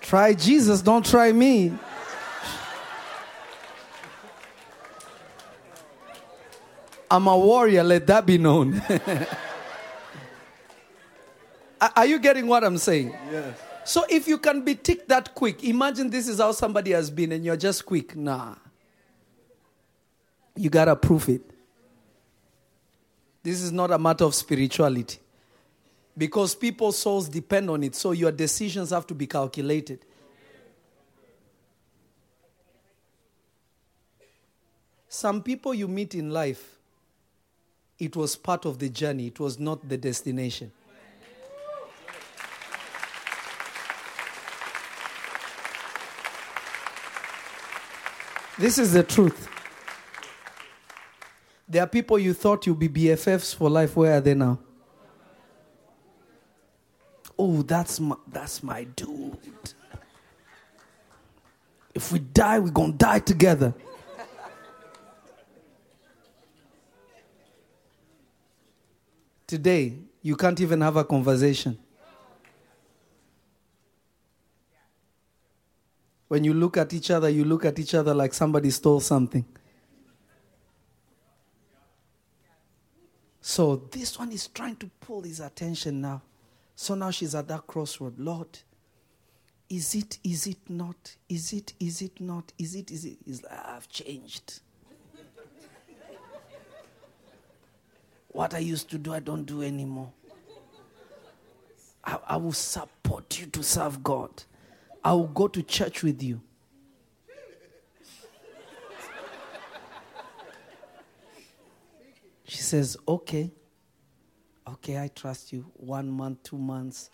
Speaker 2: Try Jesus, don't try me. I'm a warrior, let that be known. <laughs> Are- Are you getting what I'm saying?
Speaker 3: Yes.
Speaker 2: So if you can be ticked that quick, imagine this is how somebody has been and you're just quick. Nah. You gotta prove it. This is not a matter of spirituality. Because people's souls depend on it, so your decisions have to be calculated. Some people you meet in life, it was part of the journey, it was not the destination. This is the truth. There are people you thought you'd be BFFs for life. Where are they now? Oh, that's my, that's my dude. If we die, we're going to die together. Today, you can't even have a conversation. When you look at each other, you look at each other like somebody stole something. So this one is trying to pull his attention now. So now she's at that crossroad. Lord, is it, is it not? Is it, is it not? Is it, is it? Is I've changed. what I used to do, I don't do anymore. I, I will support you to serve God. I will go to church with you. She says, Okay. Okay, I trust you. One month, two months.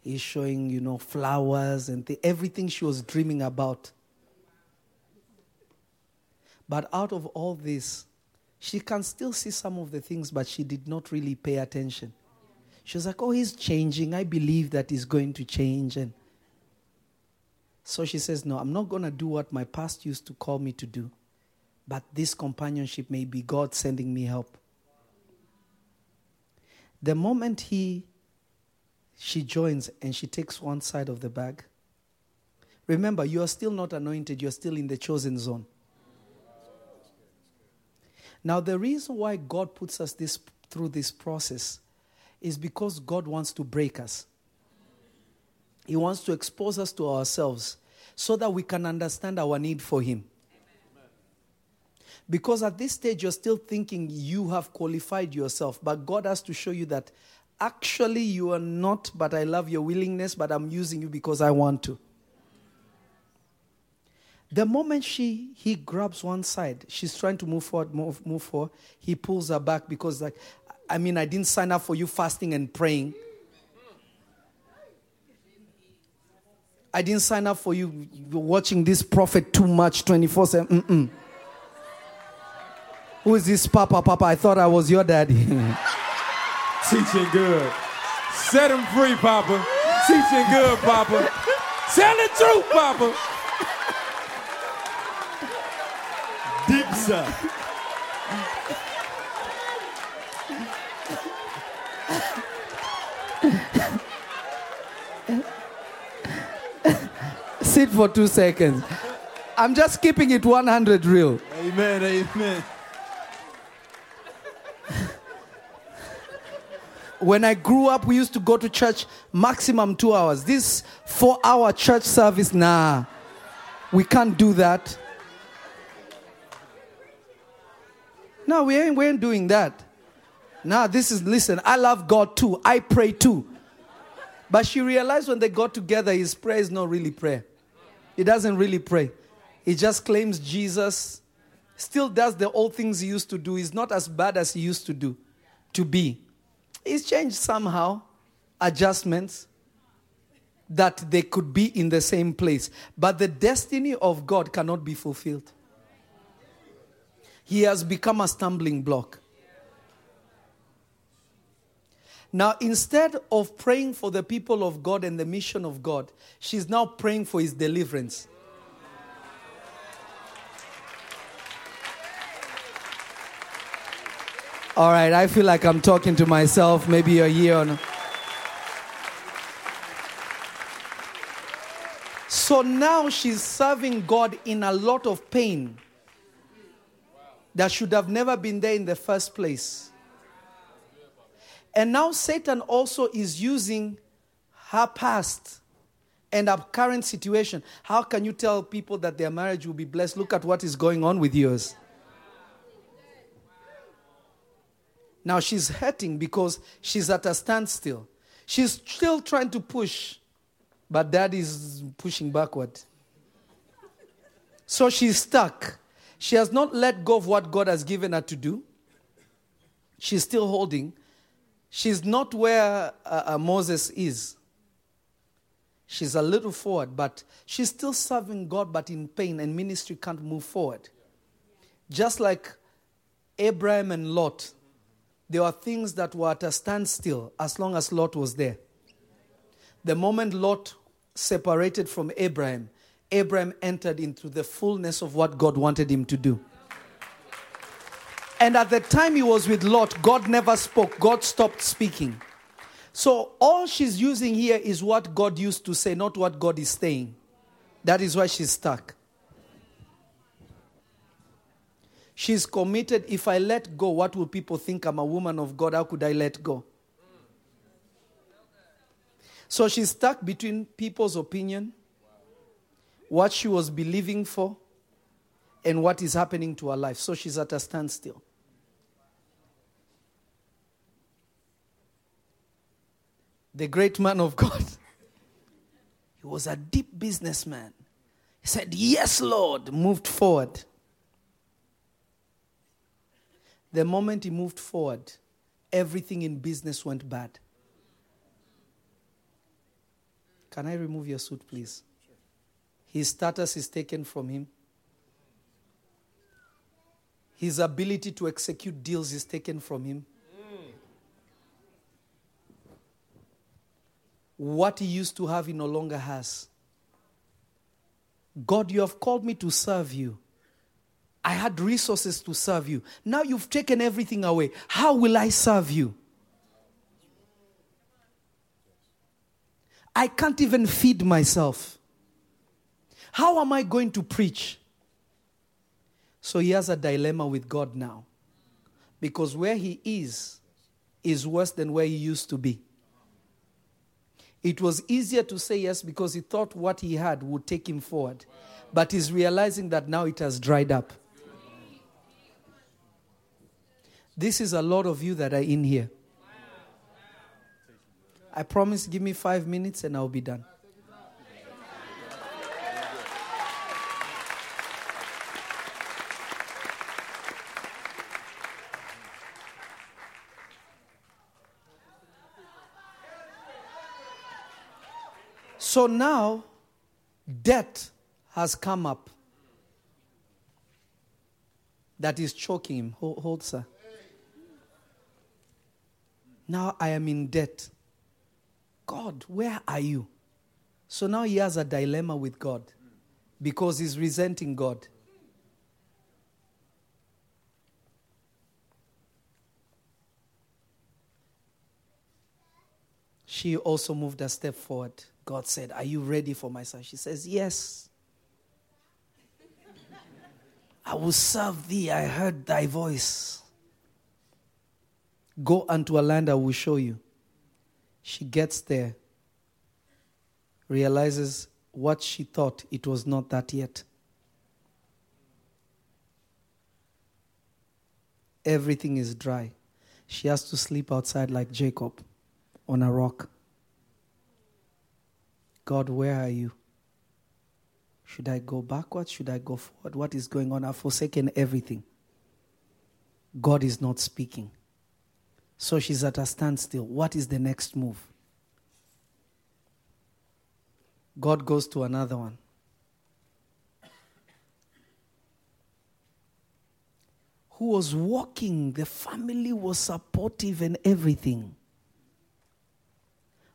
Speaker 2: He's showing, you know, flowers and th- everything she was dreaming about. But out of all this, she can still see some of the things, but she did not really pay attention. She was like, Oh, he's changing. I believe that he's going to change. And so she says, No, I'm not going to do what my past used to call me to do. But this companionship may be God sending me help. The moment he she joins and she takes one side of the bag. Remember, you are still not anointed, you're still in the chosen zone. Now, the reason why God puts us this, through this process is because God wants to break us. He wants to expose us to ourselves so that we can understand our need for Him. Because at this stage, you're still thinking you have qualified yourself, but God has to show you that actually you are not, but I love your willingness, but I'm using you because I want to. The moment she he grabs one side, she's trying to move forward, move, move forward. He pulls her back because, like, I mean, I didn't sign up for you fasting and praying. I didn't sign up for you watching this prophet too much 24 7. Who is this Papa? Papa, I thought I was your daddy. <laughs>
Speaker 3: Teaching good. Set him free, Papa. Teaching good, Papa. Tell the truth, Papa. Deep side.
Speaker 2: Sit for two seconds. I'm just keeping it 100 real.
Speaker 3: Amen, amen.
Speaker 2: When I grew up, we used to go to church maximum two hours. This four hour church service, nah, we can't do that. No, we ain't, we ain't doing that. Now, this is, listen, I love God too. I pray too. But she realized when they got together, his prayer is not really prayer. He doesn't really pray. He just claims Jesus, still does the old things he used to do. He's not as bad as he used to do, to be. He's changed somehow, adjustments that they could be in the same place. But the destiny of God cannot be fulfilled. He has become a stumbling block. Now, instead of praying for the people of God and the mission of God, she's now praying for his deliverance. All right, I feel like I'm talking to myself. Maybe you're here on. So now she's serving God in a lot of pain that should have never been there in the first place. And now Satan also is using her past and her current situation. How can you tell people that their marriage will be blessed? Look at what is going on with yours. Now she's hurting because she's at a standstill. She's still trying to push, but dad is pushing backward. So she's stuck. She has not let go of what God has given her to do. She's still holding. She's not where uh, uh, Moses is. She's a little forward, but she's still serving God, but in pain, and ministry can't move forward. Just like Abraham and Lot, there were things that were at a standstill as long as Lot was there. The moment Lot separated from Abraham, Abraham entered into the fullness of what God wanted him to do. And at the time he was with Lot, God never spoke, God stopped speaking. So all she's using here is what God used to say, not what God is saying. That is why she's stuck. She's committed. If I let go, what will people think? I'm a woman of God. How could I let go? So she's stuck between people's opinion, what she was believing for, and what is happening to her life. So she's at a standstill. The great man of God, <laughs> he was a deep businessman. He said, Yes, Lord, moved forward. The moment he moved forward, everything in business went bad. Can I remove your suit, please? His status is taken from him. His ability to execute deals is taken from him. What he used to have, he no longer has. God, you have called me to serve you. I had resources to serve you. Now you've taken everything away. How will I serve you? I can't even feed myself. How am I going to preach? So he has a dilemma with God now. Because where he is, is worse than where he used to be. It was easier to say yes because he thought what he had would take him forward. But he's realizing that now it has dried up. This is a lot of you that are in here. I promise, give me five minutes and I'll be done. So now, debt has come up that is choking him. Hold, hold, sir. Now I am in debt. God, where are you? So now he has a dilemma with God because he's resenting God. She also moved a step forward. God said, Are you ready for my son? She says, Yes. I will serve thee. I heard thy voice. Go unto a land I will show you. She gets there, realizes what she thought it was not that yet. Everything is dry. She has to sleep outside like Jacob on a rock. God, where are you? Should I go backwards? Should I go forward? What is going on? I've forsaken everything. God is not speaking. So she's at a standstill. What is the next move? God goes to another one. Who was walking, the family was supportive and everything.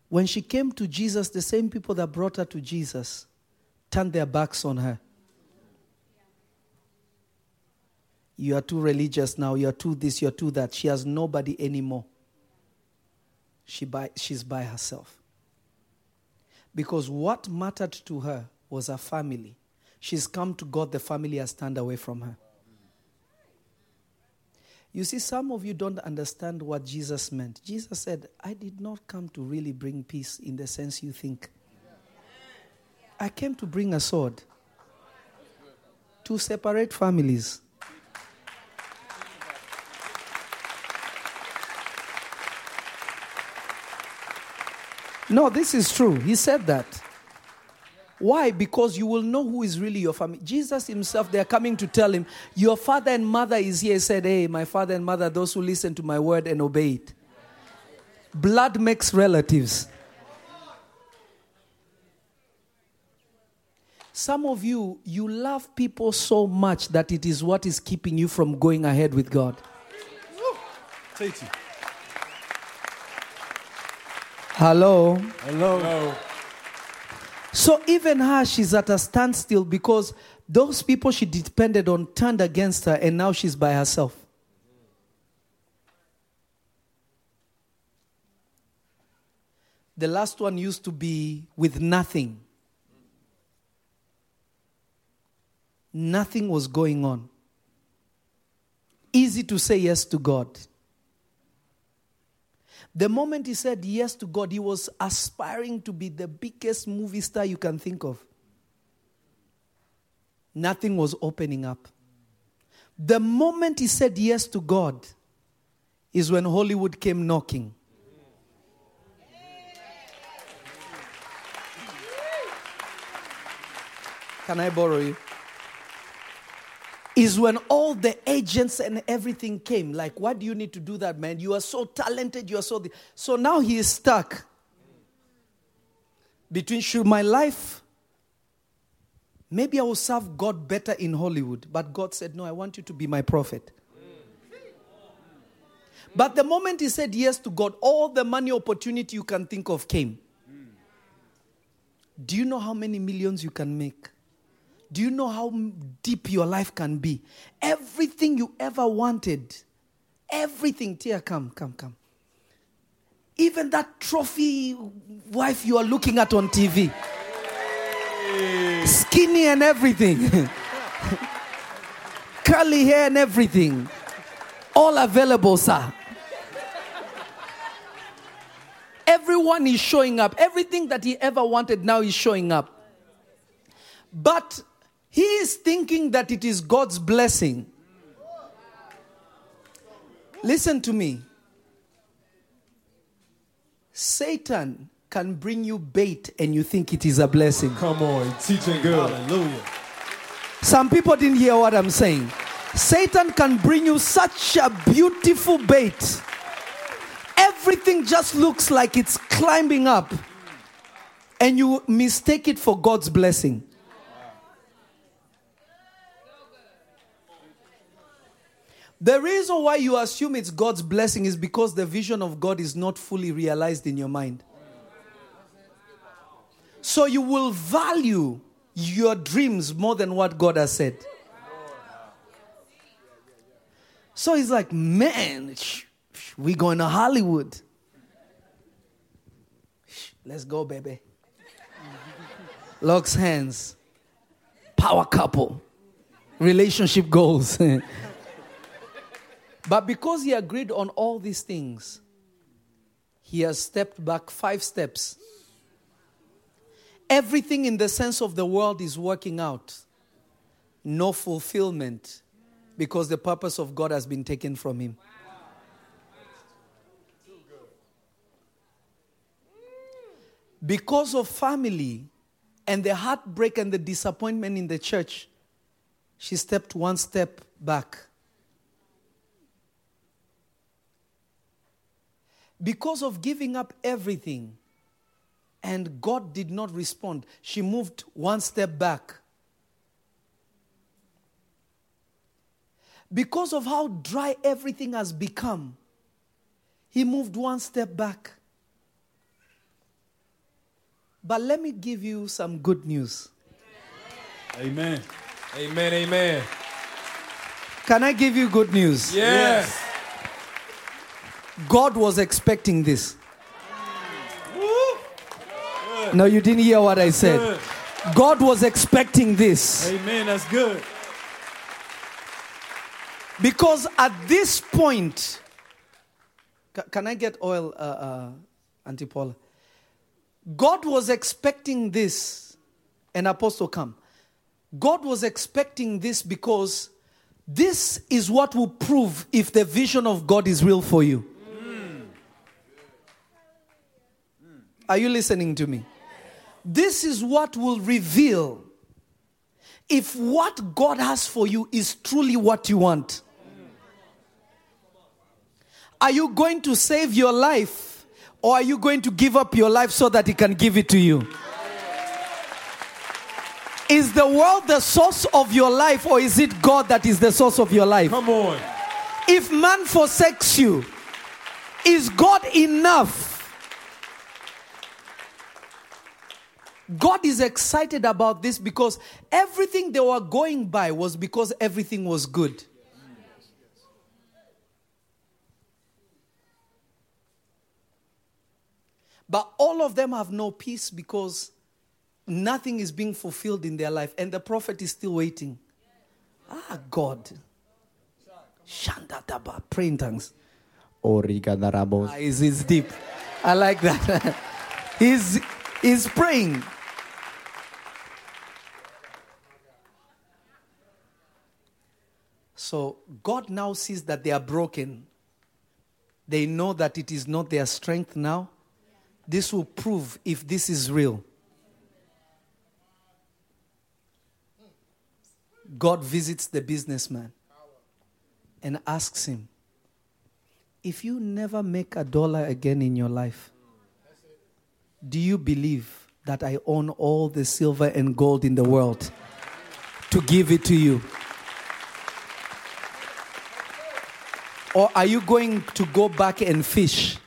Speaker 2: When she came to Jesus, the same people that brought her to Jesus turned their backs on her. You are too religious now. You are too this, you are too that. She has nobody anymore. She by, she's by herself. Because what mattered to her was her family. She's come to God, the family has turned away from her. You see, some of you don't understand what Jesus meant. Jesus said, I did not come to really bring peace in the sense you think. I came to bring a sword to separate families. No, this is true. He said that. Why? Because you will know who is really your family. Jesus himself, they are coming to tell him, Your father and mother is here. He said, Hey, my father and mother, those who listen to my word and obey it. Blood makes relatives. Some of you, you love people so much that it is what is keeping you from going ahead with God.
Speaker 3: Teach you.
Speaker 2: Hello?
Speaker 3: Hello. Hello.
Speaker 2: So even her, she's at a standstill because those people she depended on turned against her and now she's by herself. The last one used to be with nothing. Nothing was going on. Easy to say yes to God. The moment he said yes to God, he was aspiring to be the biggest movie star you can think of. Nothing was opening up. The moment he said yes to God is when Hollywood came knocking. Can I borrow you? Is when all the agents and everything came. Like, why do you need to do that, man? You are so talented. You are so. so now he is stuck. between should my life maybe I will serve God better in Hollywood, but God said, No, I want you to be my prophet. But the moment he said yes to God, all the money opportunity you can think of came. Do you know how many millions you can make? Do you know how deep your life can be? Everything you ever wanted, everything, Tia, come, come, come. Even that trophy wife you are looking at on TV, skinny and everything, <laughs> curly hair and everything, all available, sir. Everyone is showing up. Everything that he ever wanted now is showing up. But he is thinking that it is God's blessing. Listen to me. Satan can bring you bait and you think it is a blessing.
Speaker 3: Come on, teaching good. Hallelujah.
Speaker 2: Some people didn't hear what I'm saying. Satan can bring you such a beautiful bait everything just looks like it's climbing up, and you mistake it for God's blessing. The reason why you assume it's God's blessing is because the vision of God is not fully realized in your mind. So you will value your dreams more than what God has said. So he's like, man, we going to Hollywood. Let's go, baby. Locks hands. Power couple. Relationship goals. <laughs> but because he agreed on all these things, he has stepped back five steps. Everything in the sense of the world is working out. No fulfillment because the purpose of God has been taken from him. because of family and the heartbreak and the disappointment in the church, she stepped one step back. Because of giving up everything and God did not respond, she moved one step back. Because of how dry everything has become, he moved one step back. But let me give you some good news.
Speaker 3: Amen. Amen. Amen.
Speaker 2: Can I give you good news?
Speaker 3: Yes.
Speaker 2: God was expecting this. No, you didn't hear what I said. God was expecting this.
Speaker 3: Amen. That's good.
Speaker 2: Because at this point, can I get oil, uh, uh, Auntie Paula? God was expecting this, an Apostle come. God was expecting this because this is what will prove if the vision of God is real for you. Are you listening to me? This is what will reveal if what God has for you is truly what you want. Are you going to save your life or are you going to give up your life so that He can give it to you? Is the world the source of your life or is it God that is the source of your life?
Speaker 3: Come on.
Speaker 2: If man forsakes you, is God enough? God is excited about this because everything they were going by was because everything was good. But all of them have no peace because nothing is being fulfilled in their life, and the prophet is still waiting. Ah, God. Shandataba. Pray in tongues. Ah, is deep. I like that. <laughs> he's he's praying. So God now sees that they are broken. They know that it is not their strength now. This will prove if this is real. God visits the businessman and asks him, if you never make a dollar again in your life, do you believe that I own all the silver and gold in the world to give it to you? Or are you going to go back and fish?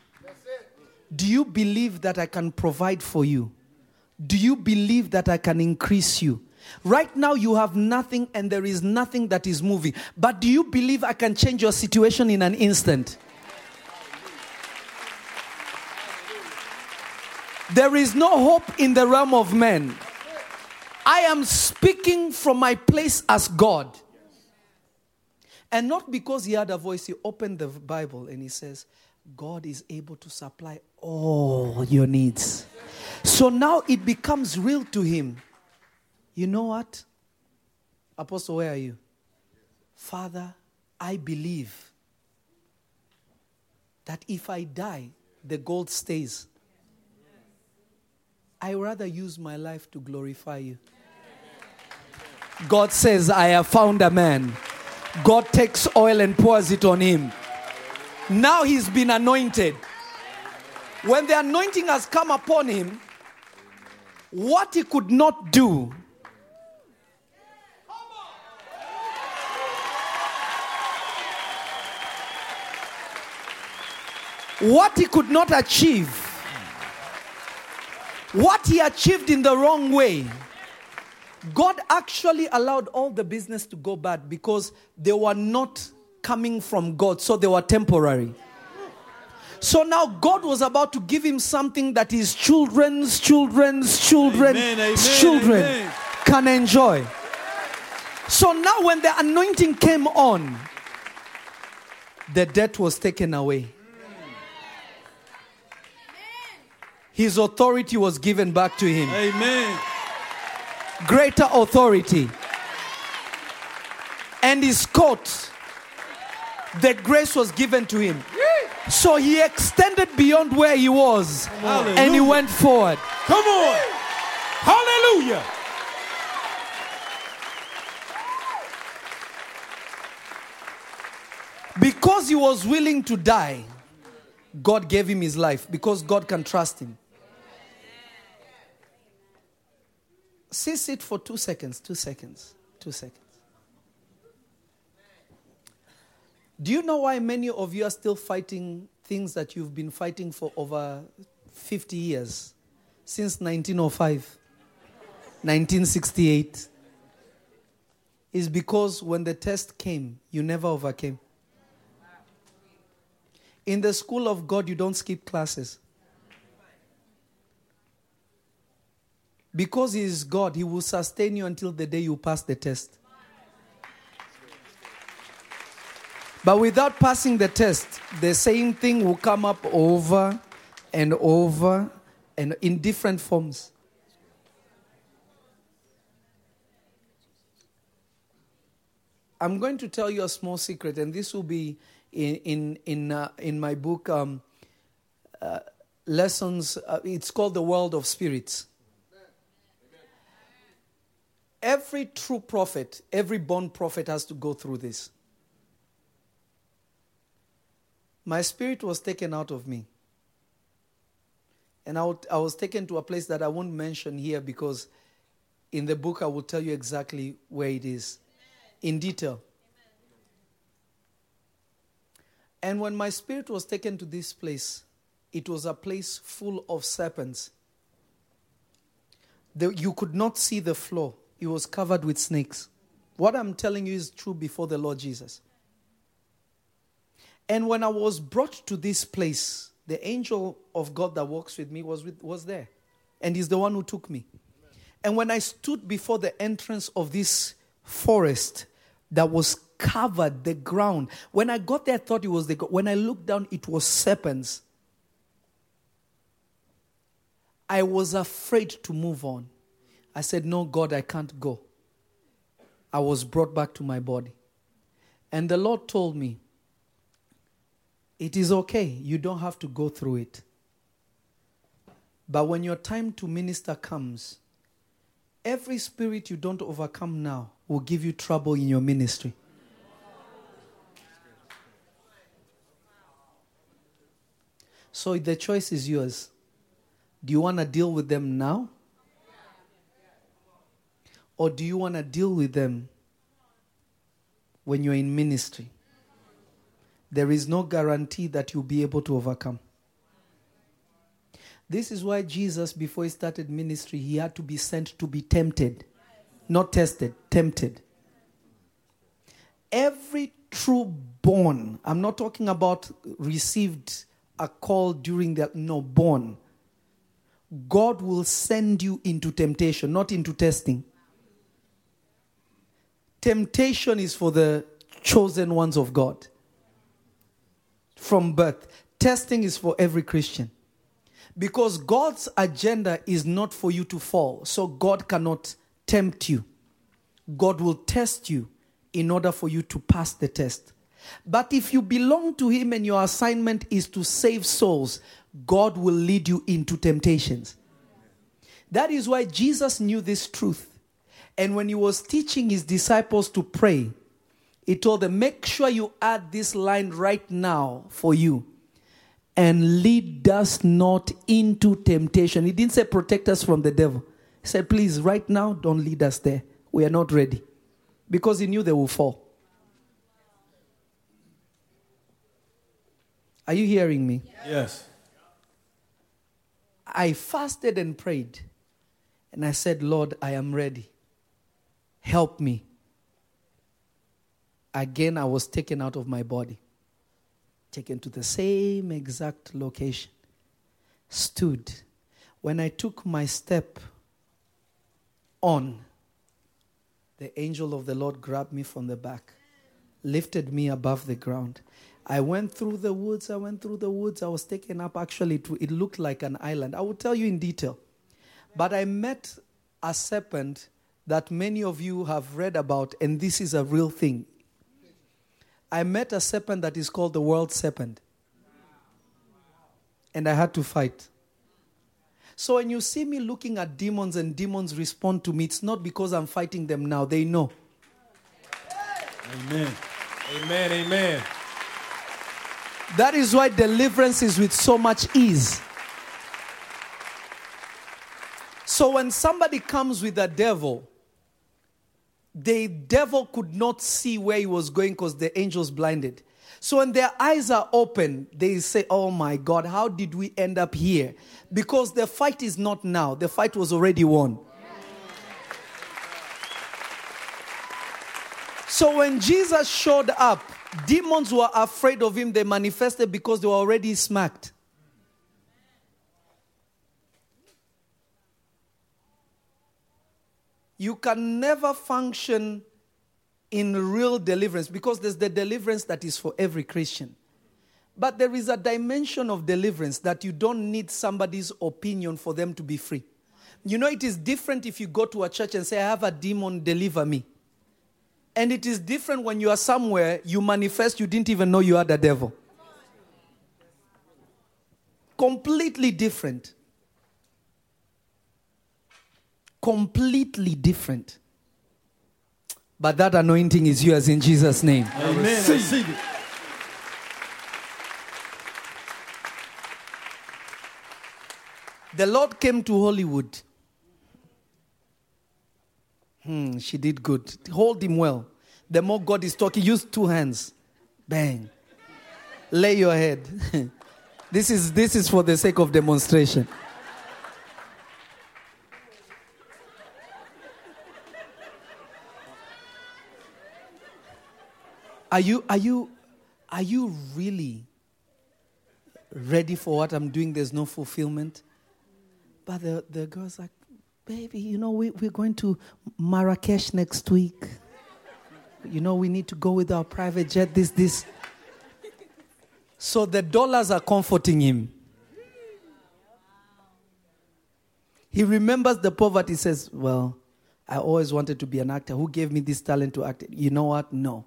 Speaker 2: Do you believe that I can provide for you? Do you believe that I can increase you? Right now, you have nothing and there is nothing that is moving. But do you believe I can change your situation in an instant? There is no hope in the realm of men. I am speaking from my place as God. And not because he had a voice, he opened the Bible and he says, God is able to supply all your needs. So now it becomes real to him. You know what? Apostle, where are you? Father, I believe that if I die, the gold stays. I rather use my life to glorify you. God says, I have found a man. God takes oil and pours it on him. Now he's been anointed. When the anointing has come upon him, what he could not do, what he could not achieve, what he achieved in the wrong way, God actually allowed all the business to go bad because they were not coming from God, so they were temporary. So now God was about to give him something that his children's children's children
Speaker 3: Amen, amen,
Speaker 2: children
Speaker 3: amen.
Speaker 2: can enjoy. So now when the anointing came on, the debt was taken away. His authority was given back to him.
Speaker 3: Amen.
Speaker 2: Greater authority. And his coat, the grace was given to him. So he extended beyond where he was and he went forward.
Speaker 3: Come on. Hallelujah.
Speaker 2: Because he was willing to die, God gave him his life because God can trust him. See it for two seconds, two seconds, two seconds. Do you know why many of you are still fighting things that you've been fighting for over 50 years? Since 1905, 1968? Is because when the test came, you never overcame. In the school of God, you don't skip classes. Because He is God, He will sustain you until the day you pass the test. But without passing the test, the same thing will come up over and over and in different forms. I'm going to tell you a small secret, and this will be in in in, uh, in my book, um, uh, lessons. Uh, it's called the world of spirits. Every true prophet, every born prophet, has to go through this. My spirit was taken out of me, and I, was taken to a place that I won't mention here because, in the book, I will tell you exactly where it is, in detail. And when my spirit was taken to this place, it was a place full of serpents. The, you could not see the floor, it was covered with snakes. What I'm telling you is true before the Lord Jesus. And when I was brought to this place, the angel of God that walks with me was, with, was there. And he's the one who took me. And when I stood before the entrance of this forest that was covered the ground, when I got there, I thought it was the. When I looked down, it was serpents. I was afraid to move on. I said, No, God, I can't go. I was brought back to my body. And the Lord told me, It is okay. You don't have to go through it. But when your time to minister comes, every spirit you don't overcome now will give you trouble in your ministry. So the choice is yours. Do you want to deal with them now Or do you want to deal with them when you're in ministry? There is no guarantee that you'll be able to overcome. This is why Jesus, before he started ministry, he had to be sent to be tempted, not tested, tempted. Every true born, I'm not talking about received a call during that, no, born. God will send you into temptation, not into testing. Temptation is for the chosen ones of God from birth. Testing is for every Christian. Because God's agenda is not for you to fall. So God cannot tempt you. God will test you in order for you to pass the test. But if you belong to Him and your assignment is to save souls, God will lead you into temptations. That is why Jesus knew this truth. And when he was teaching his disciples to pray, he told them, Make sure you add this line right now for you. And lead us not into temptation. He didn't say protect us from the devil. He said, Please, right now, don't lead us there. We are not ready. Because he knew they will fall. Are you hearing me?
Speaker 3: Yes.
Speaker 2: I fasted and prayed. And I said, Lord, I am ready. Help me. Again, I was taken out of my body, taken to the same exact location. Stood. When I took my step on, the angel of the Lord grabbed me from the back, lifted me above the ground. I went through the woods. I went through the woods. I was taken up. Actually, it, it looked like an island. I will tell you in detail. But I met a serpent that many of you have read about, and this is a real thing. I met a serpent that is called the world serpent. And I had to fight. So when you see me looking at demons and demons respond to me, it's not because I'm fighting them now. They know.
Speaker 3: Amen. Amen. Amen.
Speaker 2: That is why deliverance is with so much ease. So when somebody comes with a devil, the devil could not see where he was going because the angels blinded. So when their eyes are open, they say, Oh my God, how did we end up here? Because the fight is not now, the fight was already won. So when Jesus showed up, demons were afraid of him. They manifested because they were already smacked. You can never function in real deliverance because there's the deliverance that is for every Christian. But there is a dimension of deliverance that you don't need somebody's opinion for them to be free. You know, it is different if you go to a church and say, I have a demon, deliver me. And it is different when you are somewhere, you manifest, you didn't even know you had a devil. Completely different. Completely different. But that anointing is yours in Jesus' name.
Speaker 3: Amen. Receive it.
Speaker 2: The Lord came to Hollywood. Hmm, she did good. Hold him well. The more God is talking, use two hands. Bang. Lay your head. <laughs> this, is, this is for the sake of demonstration. Are you, are you, are you really ready for what I'm doing? There's no fulfillment. But the, the girl's like, baby, you know, we, we're going to Marrakesh next week. You know, we need to go with our private jet, this, this. So the dollars are comforting him. He remembers the poverty, says, Well, I always wanted to be an actor. Who gave me this talent to act? You know what? No.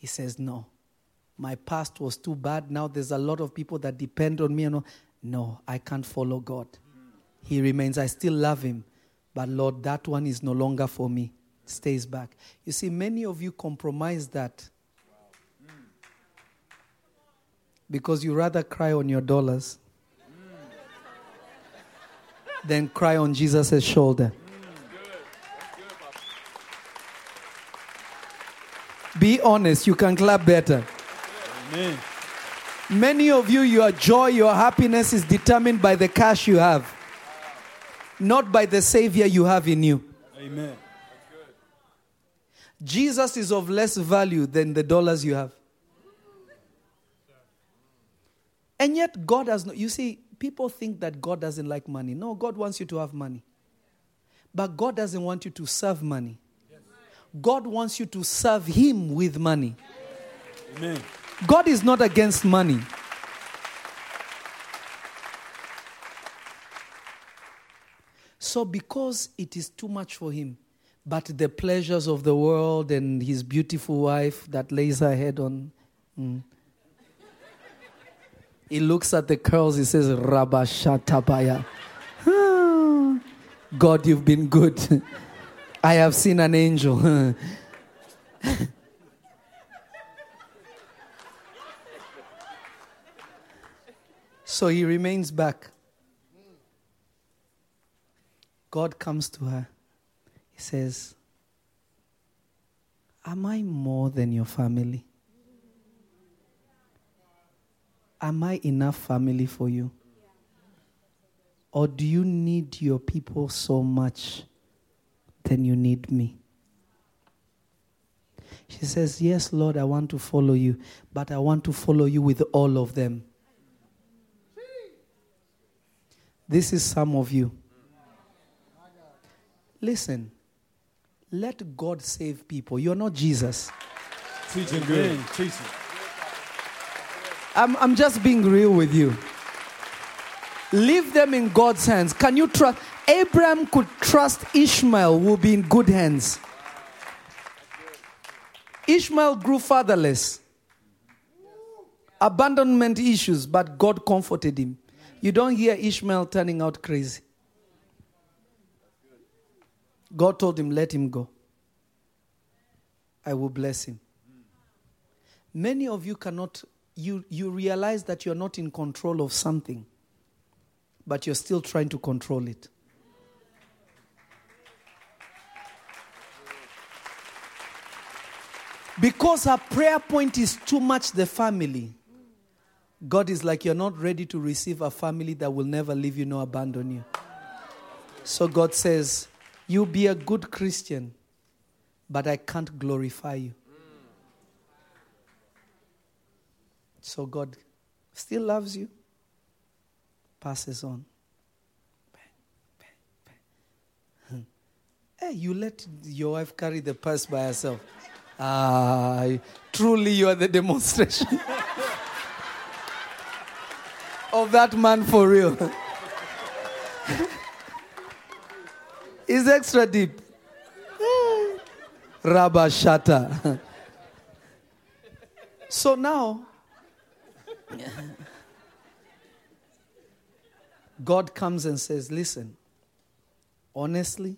Speaker 2: He says, No. My past was too bad. Now there's a lot of people that depend on me. And no, I can't follow God. He remains. I still love him. But Lord, that one is no longer for me. Stays back. You see, many of you compromise that because you rather cry on your dollars than cry on Jesus' shoulder. Be honest, you can clap better.
Speaker 3: Amen.
Speaker 2: Many of you, your joy, your happiness is determined by the cash you have, not by the Savior you have in you.
Speaker 3: Amen.
Speaker 2: Jesus is of less value than the dollars you have. And yet, God has no. You see, people think that God doesn't like money. No, God wants you to have money. But God doesn't want you to serve money. God wants you to serve Him with money.
Speaker 3: Amen.
Speaker 2: God is not against money. So, because it is too much for him, but the pleasures of the world and his beautiful wife that lays her head on, mm. he looks at the curls, he says, Rabashatabaya. <laughs> God, you've been good. <laughs> I have seen an angel. <laughs> So he remains back. God comes to her. He says, Am I more than your family? Am I enough family for you? Or do you need your people so much than you need me? She says, Yes, Lord, I want to follow you, but I want to follow you with all of them. This is some of you. Listen, let God save people. You're not Jesus.
Speaker 3: Teaching good. Teaching.
Speaker 2: I'm, I'm just being real with you. Leave them in God's hands. Can you trust? Abraham could trust Ishmael will be in good hands. Ishmael grew fatherless. Abandonment issues, but God comforted him. You don't hear Ishmael turning out crazy. God told him, Let him go. I will bless him. Many of you cannot, you, you realize that you're not in control of something, but you're still trying to control it. Because her prayer point is too much the family. God is like, you're not ready to receive a family that will never leave you nor abandon you. So God says, You be a good Christian, but I can't glorify you. So God still loves you, passes on. Hmm. Hey, you let your wife carry the purse by herself. Ah, truly you are the demonstration of that man for real. It's extra deep. Rabba Shata. so now, God comes and says, Listen, honestly,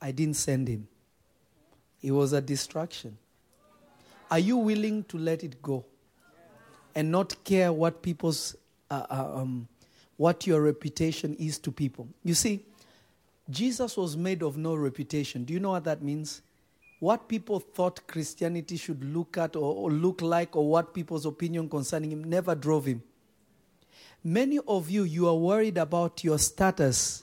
Speaker 2: I didn't send him. It was a distraction. Are you willing to let it go and not care what people's uh, uh, um, what your reputation is to people? You see, Jesus was made of no reputation. Do you know what that means? What people thought Christianity should look at or, or look like, or what people's opinion concerning him, never drove him. Many of you, you are worried about your status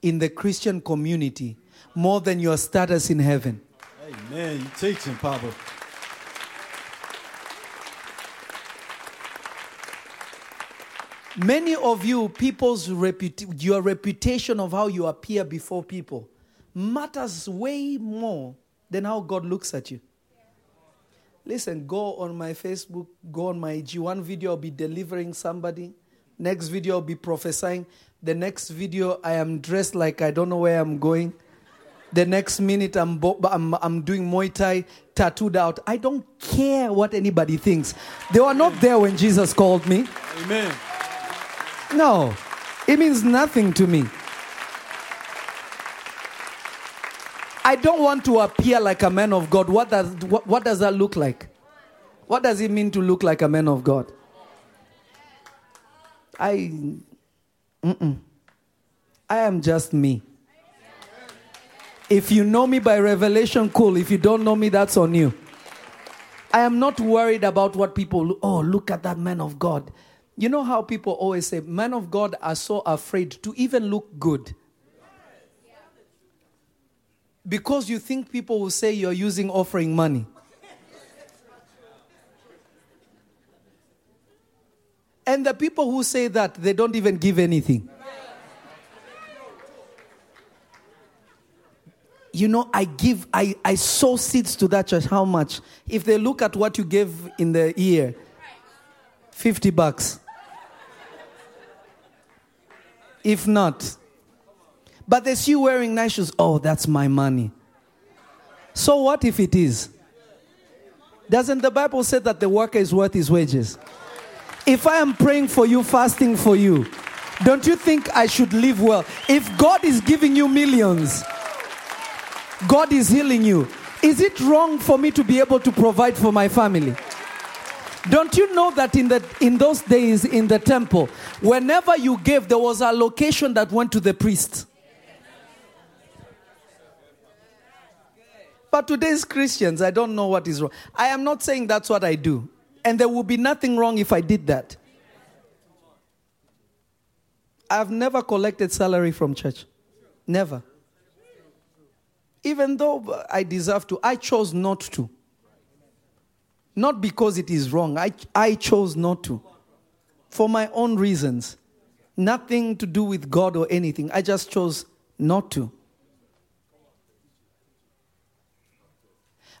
Speaker 2: in the Christian community more than your status in heaven.
Speaker 3: Amen. You teaching, Papa.
Speaker 2: Many of you, people's reputa- your reputation of how you appear before people matters way more than how God looks at you. Listen, go on my Facebook, go on my IG. One video I'll be delivering somebody. Next video I'll be prophesying. The next video I am dressed like I don't know where I'm going. The next minute I'm, bo- I'm, I'm doing Muay Thai, tattooed out. I don't care what anybody thinks. They were not there when Jesus called me.
Speaker 3: Amen.
Speaker 2: No, it means nothing to me. I don't want to appear like a man of God. What does, what, what does that look like? What does it mean to look like a man of God? I, mm-mm. I am just me. If you know me by revelation, cool. If you don't know me, that's on you. I am not worried about what people, oh, look at that man of God. You know how people always say, men of God are so afraid to even look good. Because you think people will say you're using offering money. And the people who say that, they don't even give anything. You know, I give, I, I sow seeds to that church. How much? If they look at what you gave in the year, 50 bucks. If not. But they see you wearing nice shoes. Oh, that's my money. So what if it is? Doesn't the Bible say that the worker is worth his wages? If I am praying for you, fasting for you, don't you think I should live well? If God is giving you millions, God is healing you, is it wrong for me to be able to provide for my family? Don't you know that in, the, in those days in the temple, whenever you gave, there was a location that went to the priest? But today's Christians, I don't know what is wrong. I am not saying that's what I do. And there will be nothing wrong if I did that. I've never collected salary from church. Never. Even though I deserve to, I chose not to. Not because it is wrong, I, I chose not to. For my own reasons. Nothing to do with God or anything. I just chose not to.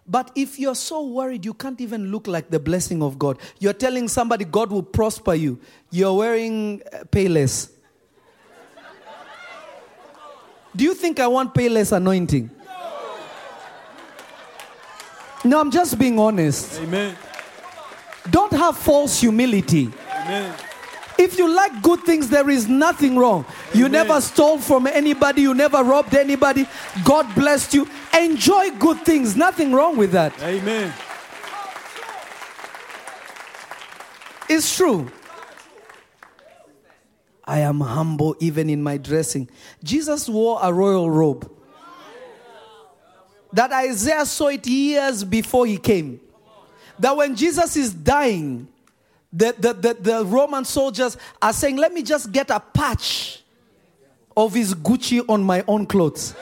Speaker 2: But if you're so worried, you can't even look like the blessing of God. You're telling somebody God will prosper you. You're wearing uh, payless. Do you think I want payless anointing? No, I'm just being honest.
Speaker 3: Amen.
Speaker 2: Don't have false humility.
Speaker 3: Amen.
Speaker 2: If you like good things, there is nothing wrong. You never stole from anybody, you never robbed anybody. God blessed you. Enjoy good things. Nothing wrong with that.
Speaker 3: Amen.
Speaker 2: It's true. I am humble even in my dressing. Jesus wore a royal robe. That Isaiah saw it years before he came. That when Jesus is dying, the, the, the, the Roman soldiers are saying, Let me just get a patch of his Gucci on my own clothes.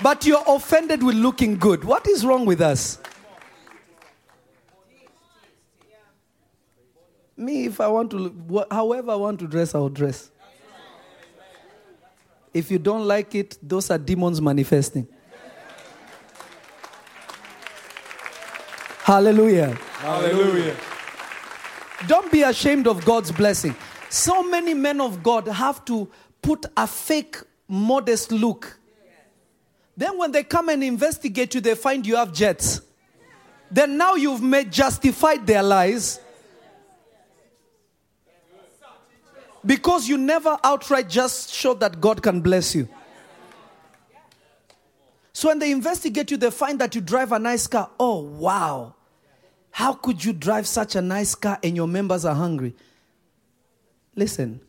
Speaker 2: But you're offended with looking good. What is wrong with us? Me, if I want to, however I want to dress, I'll dress. If you don't like it, those are demons manifesting. Hallelujah.
Speaker 3: Hallelujah.
Speaker 2: Don't be ashamed of God's blessing. So many men of God have to put a fake, modest look. Then, when they come and investigate you, they find you have jets. Then, now you've made justified their lies because you never outright just show that God can bless you. So, when they investigate you, they find that you drive a nice car. Oh, wow. How could you drive such a nice car and your members are hungry? Listen,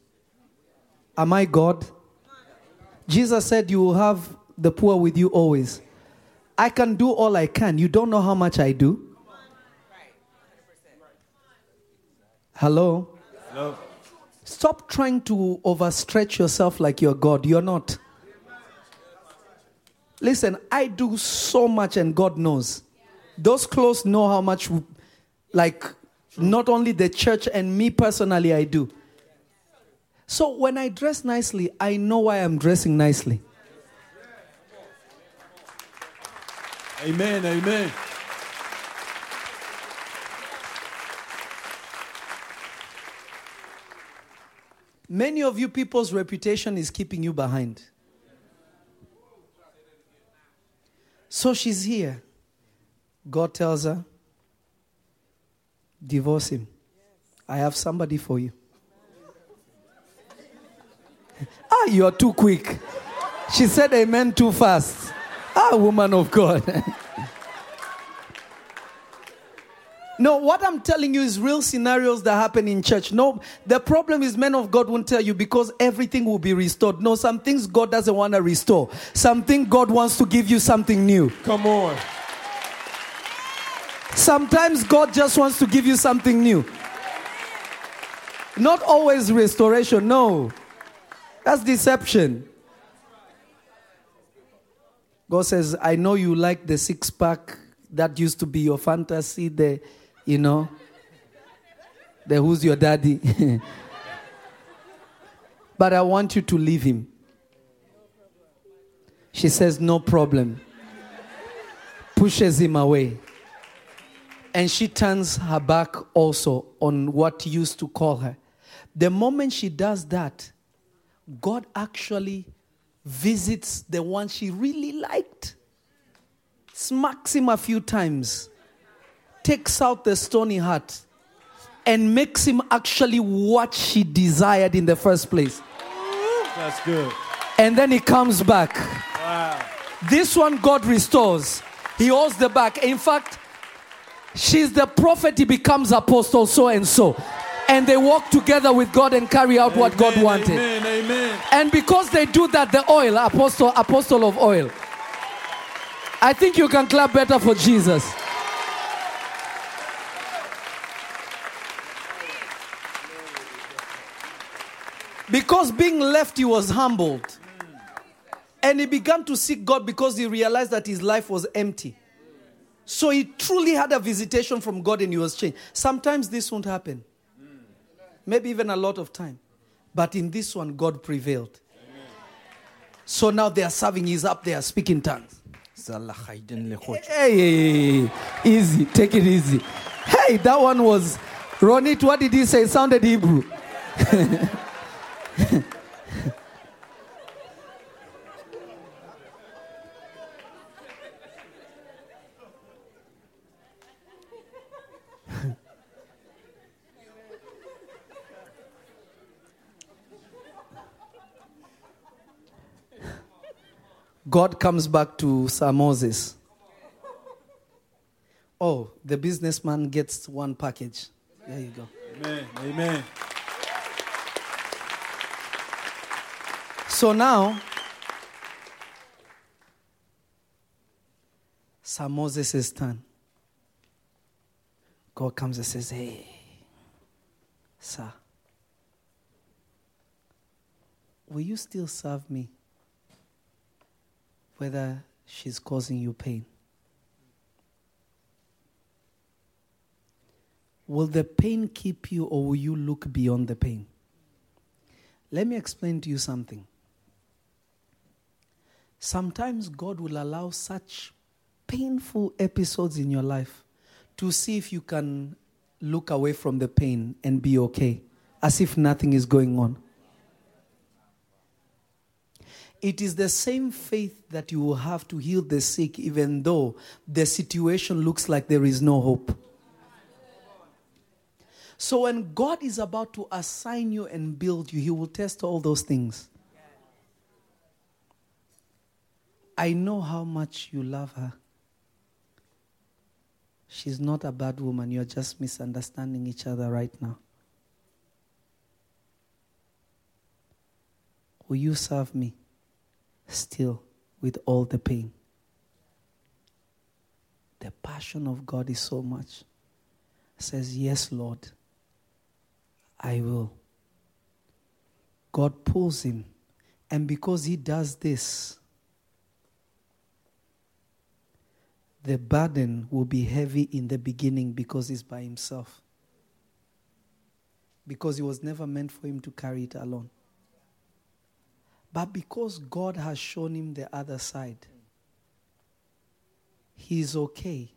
Speaker 2: am I God? Jesus said, You will have the poor with you always. I can do all I can. You don't know how much I do. Hello?
Speaker 3: Hello.
Speaker 2: Stop trying to overstretch yourself like you're God. You're not. Listen, I do so much and God knows. Those close know how much, like, not only the church and me personally, I do. So when I dress nicely, I know why I'm dressing nicely.
Speaker 3: Amen. Amen.
Speaker 2: Many of you people's reputation is keeping you behind. So she's here. God tells her, divorce him. I have somebody for you. <laughs> ah, you are too quick. She said amen too fast. Ah, woman of God. <laughs> no, what I'm telling you is real scenarios that happen in church. No, the problem is men of God won't tell you because everything will be restored. No, some things God doesn't want to restore. Something God wants to give you something new.
Speaker 3: Come on.
Speaker 2: Sometimes God just wants to give you something new. Not always restoration, no. That's deception. God says, I know you like the six pack that used to be your fantasy, the, you know, the who's your daddy. <laughs> but I want you to leave him. She says, No problem. Pushes him away. And she turns her back also on what used to call her. The moment she does that, God actually visits the one she really liked, smacks him a few times, takes out the stony heart, and makes him actually what she desired in the first place.
Speaker 3: That's good.
Speaker 2: And then he comes back.
Speaker 3: Wow.
Speaker 2: This one God restores. He holds the back. In fact, she's the prophet, he becomes apostle, so and so. And they walk together with God and carry out what God wanted.
Speaker 3: Amen. Amen.
Speaker 2: And because they do that, the oil, apostle, apostle of oil. I think you can clap better for Jesus. Because being left, he was humbled. And he began to seek God because he realized that his life was empty. So he truly had a visitation from God and he was changed. Sometimes this won't happen. Maybe even a lot of time. But in this one, God prevailed. So now they are serving, he's up there speaking tongues. Hey, hey, hey, hey. easy, take it easy. Hey, that one was Ronit. What did he say? It sounded Hebrew. <laughs> God comes back to Sir Moses. Oh, the businessman gets one package. There you go.
Speaker 3: Amen. Amen.
Speaker 2: So now, Sir Moses' turn. God comes and says, Hey, sir, will you still serve me? Whether she's causing you pain. Will the pain keep you or will you look beyond the pain? Let me explain to you something. Sometimes God will allow such painful episodes in your life to see if you can look away from the pain and be okay, as if nothing is going on. It is the same faith that you will have to heal the sick, even though the situation looks like there is no hope. So, when God is about to assign you and build you, He will test all those things. I know how much you love her. She's not a bad woman. You're just misunderstanding each other right now. Will you serve me still with all the pain? The passion of God is so much. Says, Yes, Lord, I will. God pulls him. And because he does this, the burden will be heavy in the beginning because he's by himself. Because it was never meant for him to carry it alone. But because God has shown him the other side, he's okay.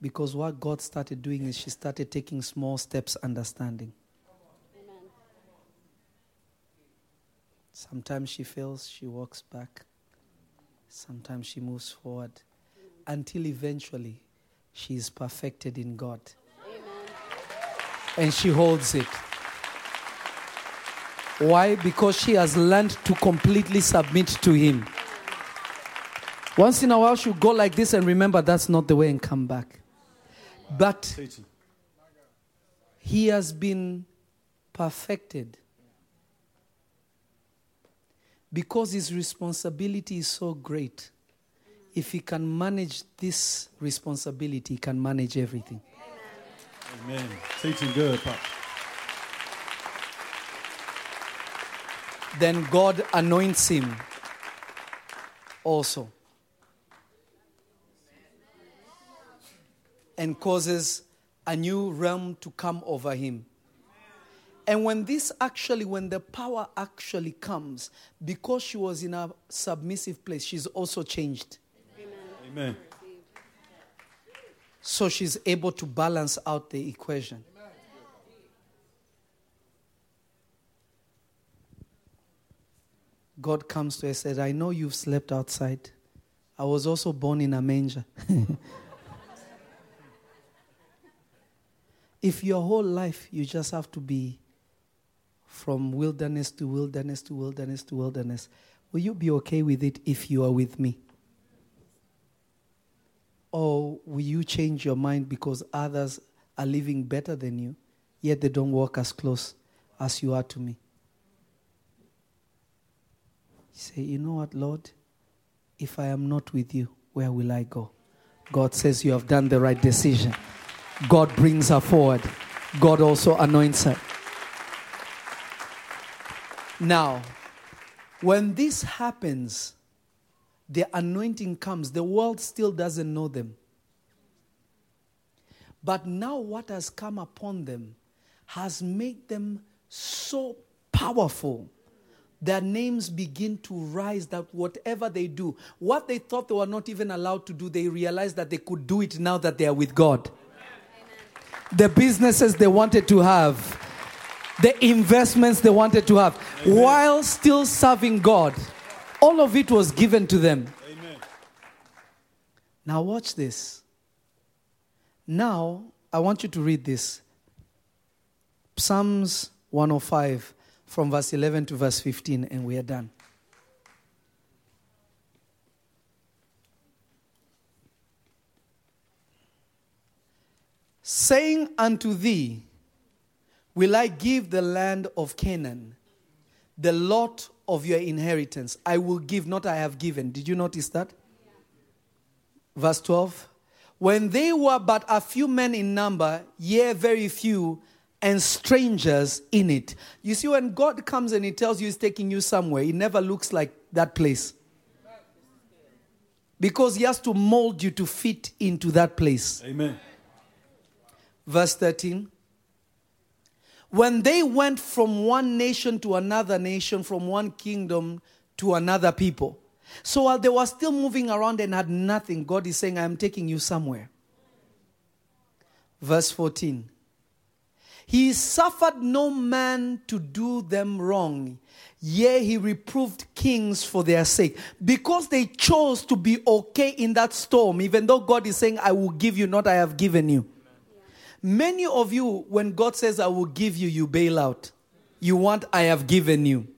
Speaker 2: Because what God started doing is she started taking small steps, understanding. Sometimes she fails, she walks back. Sometimes she moves forward until eventually she is perfected in God. And she holds it. Why? Because she has learned to completely submit to Him. Once in a while, she'll go like this and remember that's not the way and come back. But He has been perfected because His responsibility is so great. If he can manage this responsibility, he can manage everything.
Speaker 3: Amen. Teaching good.
Speaker 2: Then God anoints him also. And causes a new realm to come over him. And when this actually, when the power actually comes, because she was in a submissive place, she's also changed.
Speaker 3: Amen.
Speaker 2: So she's able to balance out the equation. God comes to her and said, I know you've slept outside. I was also born in a manger. <laughs> if your whole life you just have to be from wilderness to wilderness to wilderness to wilderness, will you be okay with it if you are with me? Or will you change your mind because others are living better than you, yet they don't walk as close as you are to me? Say, You know what, Lord? If I am not with you, where will I go? God says, You have done the right decision. God brings her forward. God also anoints her. Now, when this happens, the anointing comes, the world still doesn't know them. But now, what has come upon them has made them so powerful. Their names begin to rise that whatever they do, what they thought they were not even allowed to do, they realize that they could do it now that they are with God. The businesses they wanted to have, the investments they wanted to have, while still serving God, all of it was given to them.
Speaker 3: Amen.
Speaker 2: Now, watch this. Now, I want you to read this Psalms 105 from verse 11 to verse 15, and we are done. Saying unto thee, Will I give the land of Canaan, the lot of your inheritance? I will give, not I have given. Did you notice that? Verse 12. When they were but a few men in number, yea, very few, and strangers in it. You see, when God comes and He tells you He's taking you somewhere, it never looks like that place. Because He has to mold you to fit into that place.
Speaker 3: Amen.
Speaker 2: Verse 13. When they went from one nation to another nation, from one kingdom to another people. So while they were still moving around and had nothing, God is saying, I am taking you somewhere. Verse 14. He suffered no man to do them wrong. Yea, he reproved kings for their sake. Because they chose to be okay in that storm, even though God is saying, I will give you, not I have given you. Many of you, when God says, I will give you, you bail out. You want, I have given you.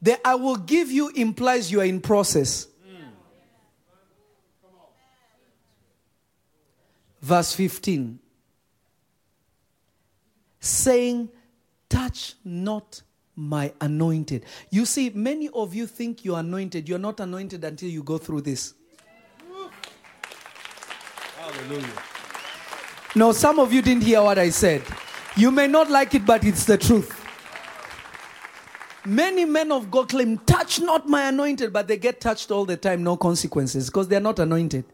Speaker 2: The I will give you implies you are in process. Verse 15 saying, Touch not my anointed. You see, many of you think you're anointed. You're not anointed until you go through this.
Speaker 3: Hallelujah.
Speaker 2: No, some of you didn't hear what I said. You may not like it, but it's the truth. Many men of God claim, Touch not my anointed, but they get touched all the time, no consequences, because they're not anointed.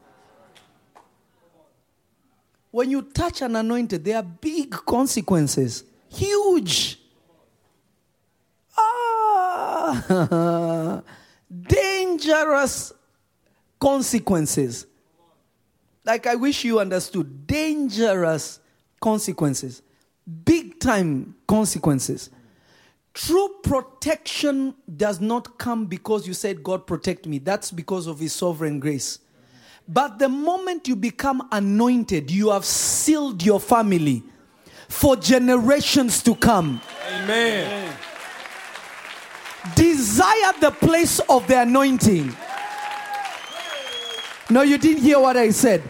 Speaker 2: When you touch an anointed, there are big consequences. Huge. Ah, <laughs> dangerous consequences. Like I wish you understood. Dangerous consequences. Big time consequences. True protection does not come because you said, God protect me. That's because of His sovereign grace. But the moment you become anointed, you have sealed your family for generations to come.
Speaker 3: Amen.
Speaker 2: Desire the place of the anointing. No, you didn't hear what I said.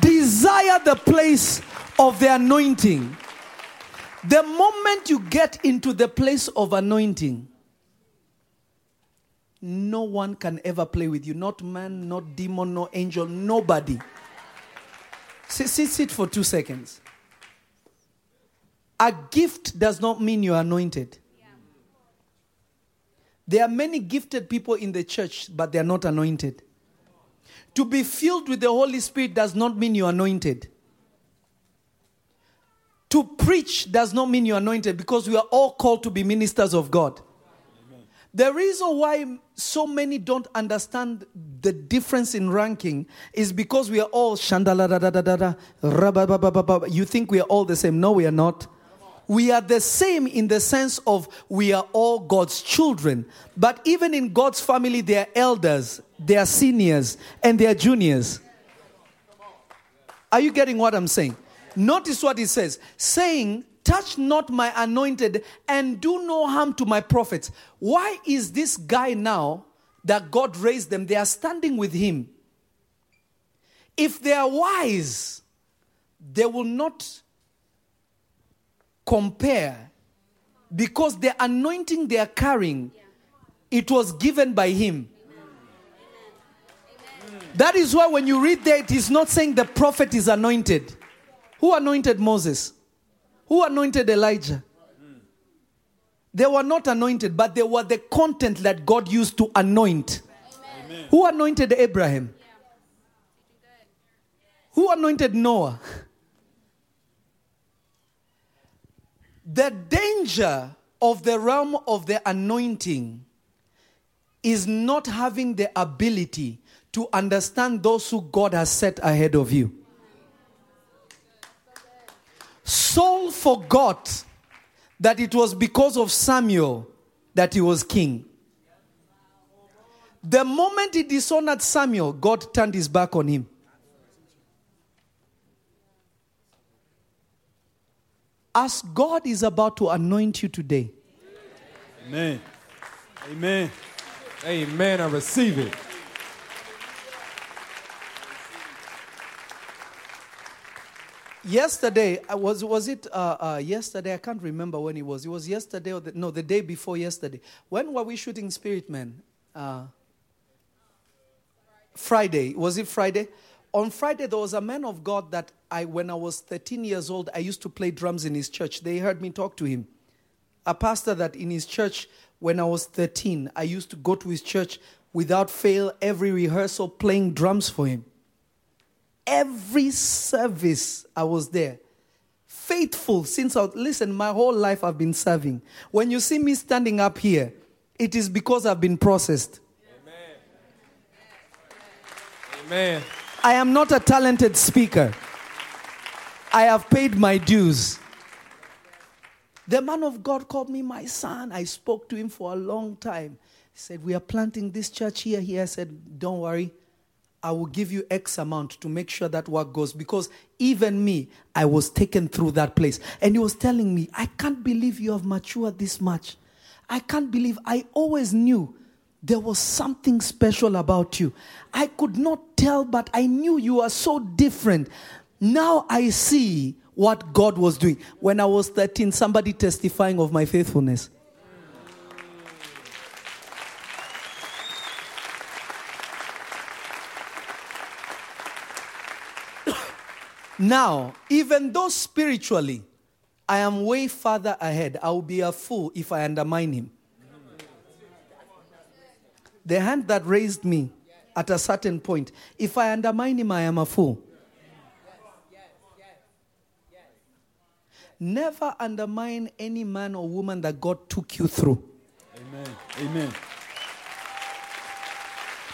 Speaker 2: Desire the place of the anointing. The moment you get into the place of anointing, no one can ever play with you. Not man, not demon, no angel, nobody. Sit, sit, sit for two seconds. A gift does not mean you're anointed. There are many gifted people in the church, but they are not anointed. To be filled with the Holy Spirit does not mean you're anointed. To preach does not mean you're anointed because we are all called to be ministers of God. Amen. The reason why so many don't understand the difference in ranking is because we are all shandala da da da da You think we are all the same. No, we are not. We are the same in the sense of we are all God's children. But even in God's family, there are elders, there are seniors, and there are juniors. Are you getting what I'm saying? Notice what he says saying, Touch not my anointed and do no harm to my prophets. Why is this guy now that God raised them? They are standing with him. If they are wise, they will not compare because the anointing they are carrying it was given by him. That is why when you read there it is not saying the prophet is anointed. Who anointed moses? Who anointed elijah? They were not anointed but they were the content that god used to anoint. Amen. who anointed abraham? Who anointed noah The danger of the realm of the anointing is not having the ability to understand those who God has set ahead of you. Saul forgot that it was because of Samuel that he was king. The moment he dishonored Samuel, God turned his back on him. As God is about to anoint you today.
Speaker 3: Amen. Amen. Amen. I receive it.
Speaker 2: Yesterday, was was it uh, uh, yesterday? I can't remember when it was. It was yesterday or the, no, the day before yesterday. When were we shooting Spirit Man? Uh, Friday. Was it Friday? On Friday, there was a man of God that I, when I was 13 years old, I used to play drums in his church. They heard me talk to him. A pastor that in his church, when I was 13, I used to go to his church without fail, every rehearsal, playing drums for him. Every service, I was there. Faithful since I, listen, my whole life I've been serving. When you see me standing up here, it is because I've been processed. Amen. Amen. I am not a talented speaker. I have paid my dues. The man of God called me my son. I spoke to him for a long time. He said, We are planting this church here. I said, Don't worry. I will give you X amount to make sure that work goes. Because even me, I was taken through that place. And he was telling me, I can't believe you have matured this much. I can't believe I always knew there was something special about you. I could not tell, but I knew you are so different. Now I see what God was doing. When I was 13, somebody testifying of my faithfulness. <coughs> now, even though spiritually I am way further ahead, I will be a fool if I undermine him. The hand that raised me at a certain point, if I undermine him, I am a fool. Never undermine any man or woman that God took you through.
Speaker 3: Amen. Amen.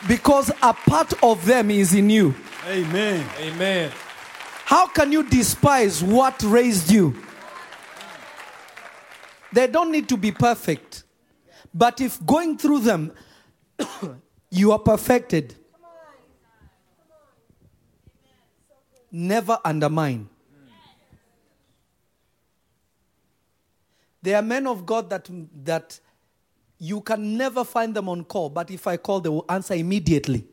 Speaker 2: Because a part of them is in you.
Speaker 3: Amen. Amen.
Speaker 2: How can you despise what raised you? They don't need to be perfect. But if going through them, <coughs> you are perfected. Never undermine. There are men of God that, that you can never find them on call, but if I call, they will answer immediately,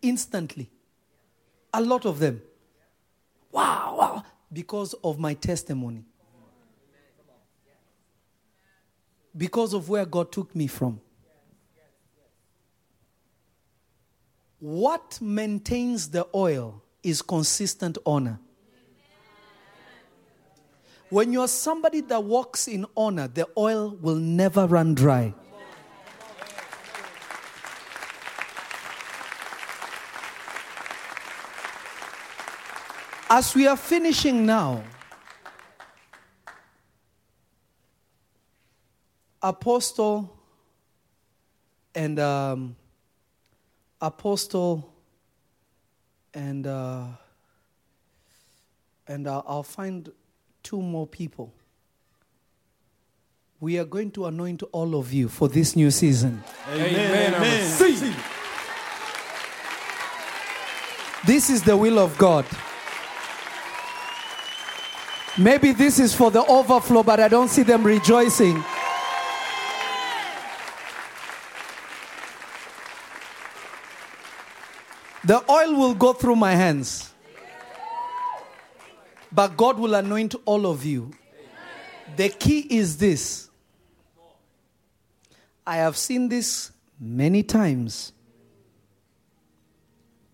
Speaker 2: instantly. A lot of them. Wow, wow, because of my testimony. Because of where God took me from. What maintains the oil is consistent honor. When you're somebody that walks in honor, the oil will never run dry. As we are finishing now, Apostle and um, Apostle and uh, and uh, I'll find two more people. We are going to anoint all of you for this new season.
Speaker 3: Amen. I receive.
Speaker 2: This is the will of God. Maybe this is for the overflow, but I don't see them rejoicing. The oil will go through my hands, but God will anoint all of you. The key is this I have seen this many times,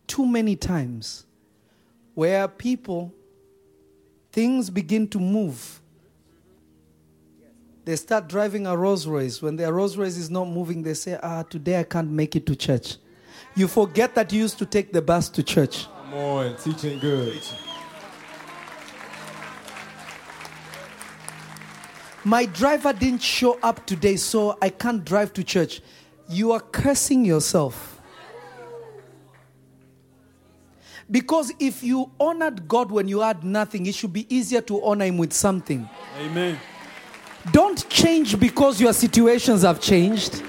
Speaker 2: too many times, where people things begin to move. They start driving a Rolls Royce. When their Rolls Royce is not moving, they say, Ah, today I can't make it to church. You forget that you used to take the bus to church.
Speaker 3: Come on, teaching good.
Speaker 2: My driver didn't show up today, so I can't drive to church. You are cursing yourself. Because if you honored God when you had nothing, it should be easier to honor Him with something.
Speaker 3: Amen.
Speaker 2: Don't change because your situations have changed.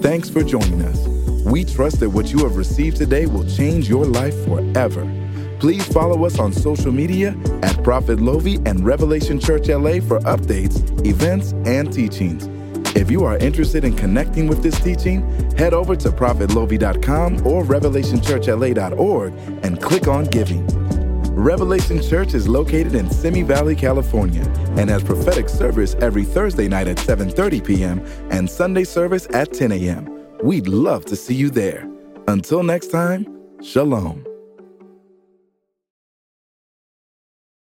Speaker 1: Thanks for joining us. We trust that what you have received today will change your life forever. Please follow us on social media at Prophet Lovy and Revelation Church LA for updates, events, and teachings. If you are interested in connecting with this teaching, head over to prophetlovy.com or revelationchurchla.org and click on Giving. Revelation Church is located in Simi Valley, California, and has prophetic service every Thursday night at 7:30 p.m. and Sunday service at 10 a.m. We'd love to see you there. Until next time, Shalom.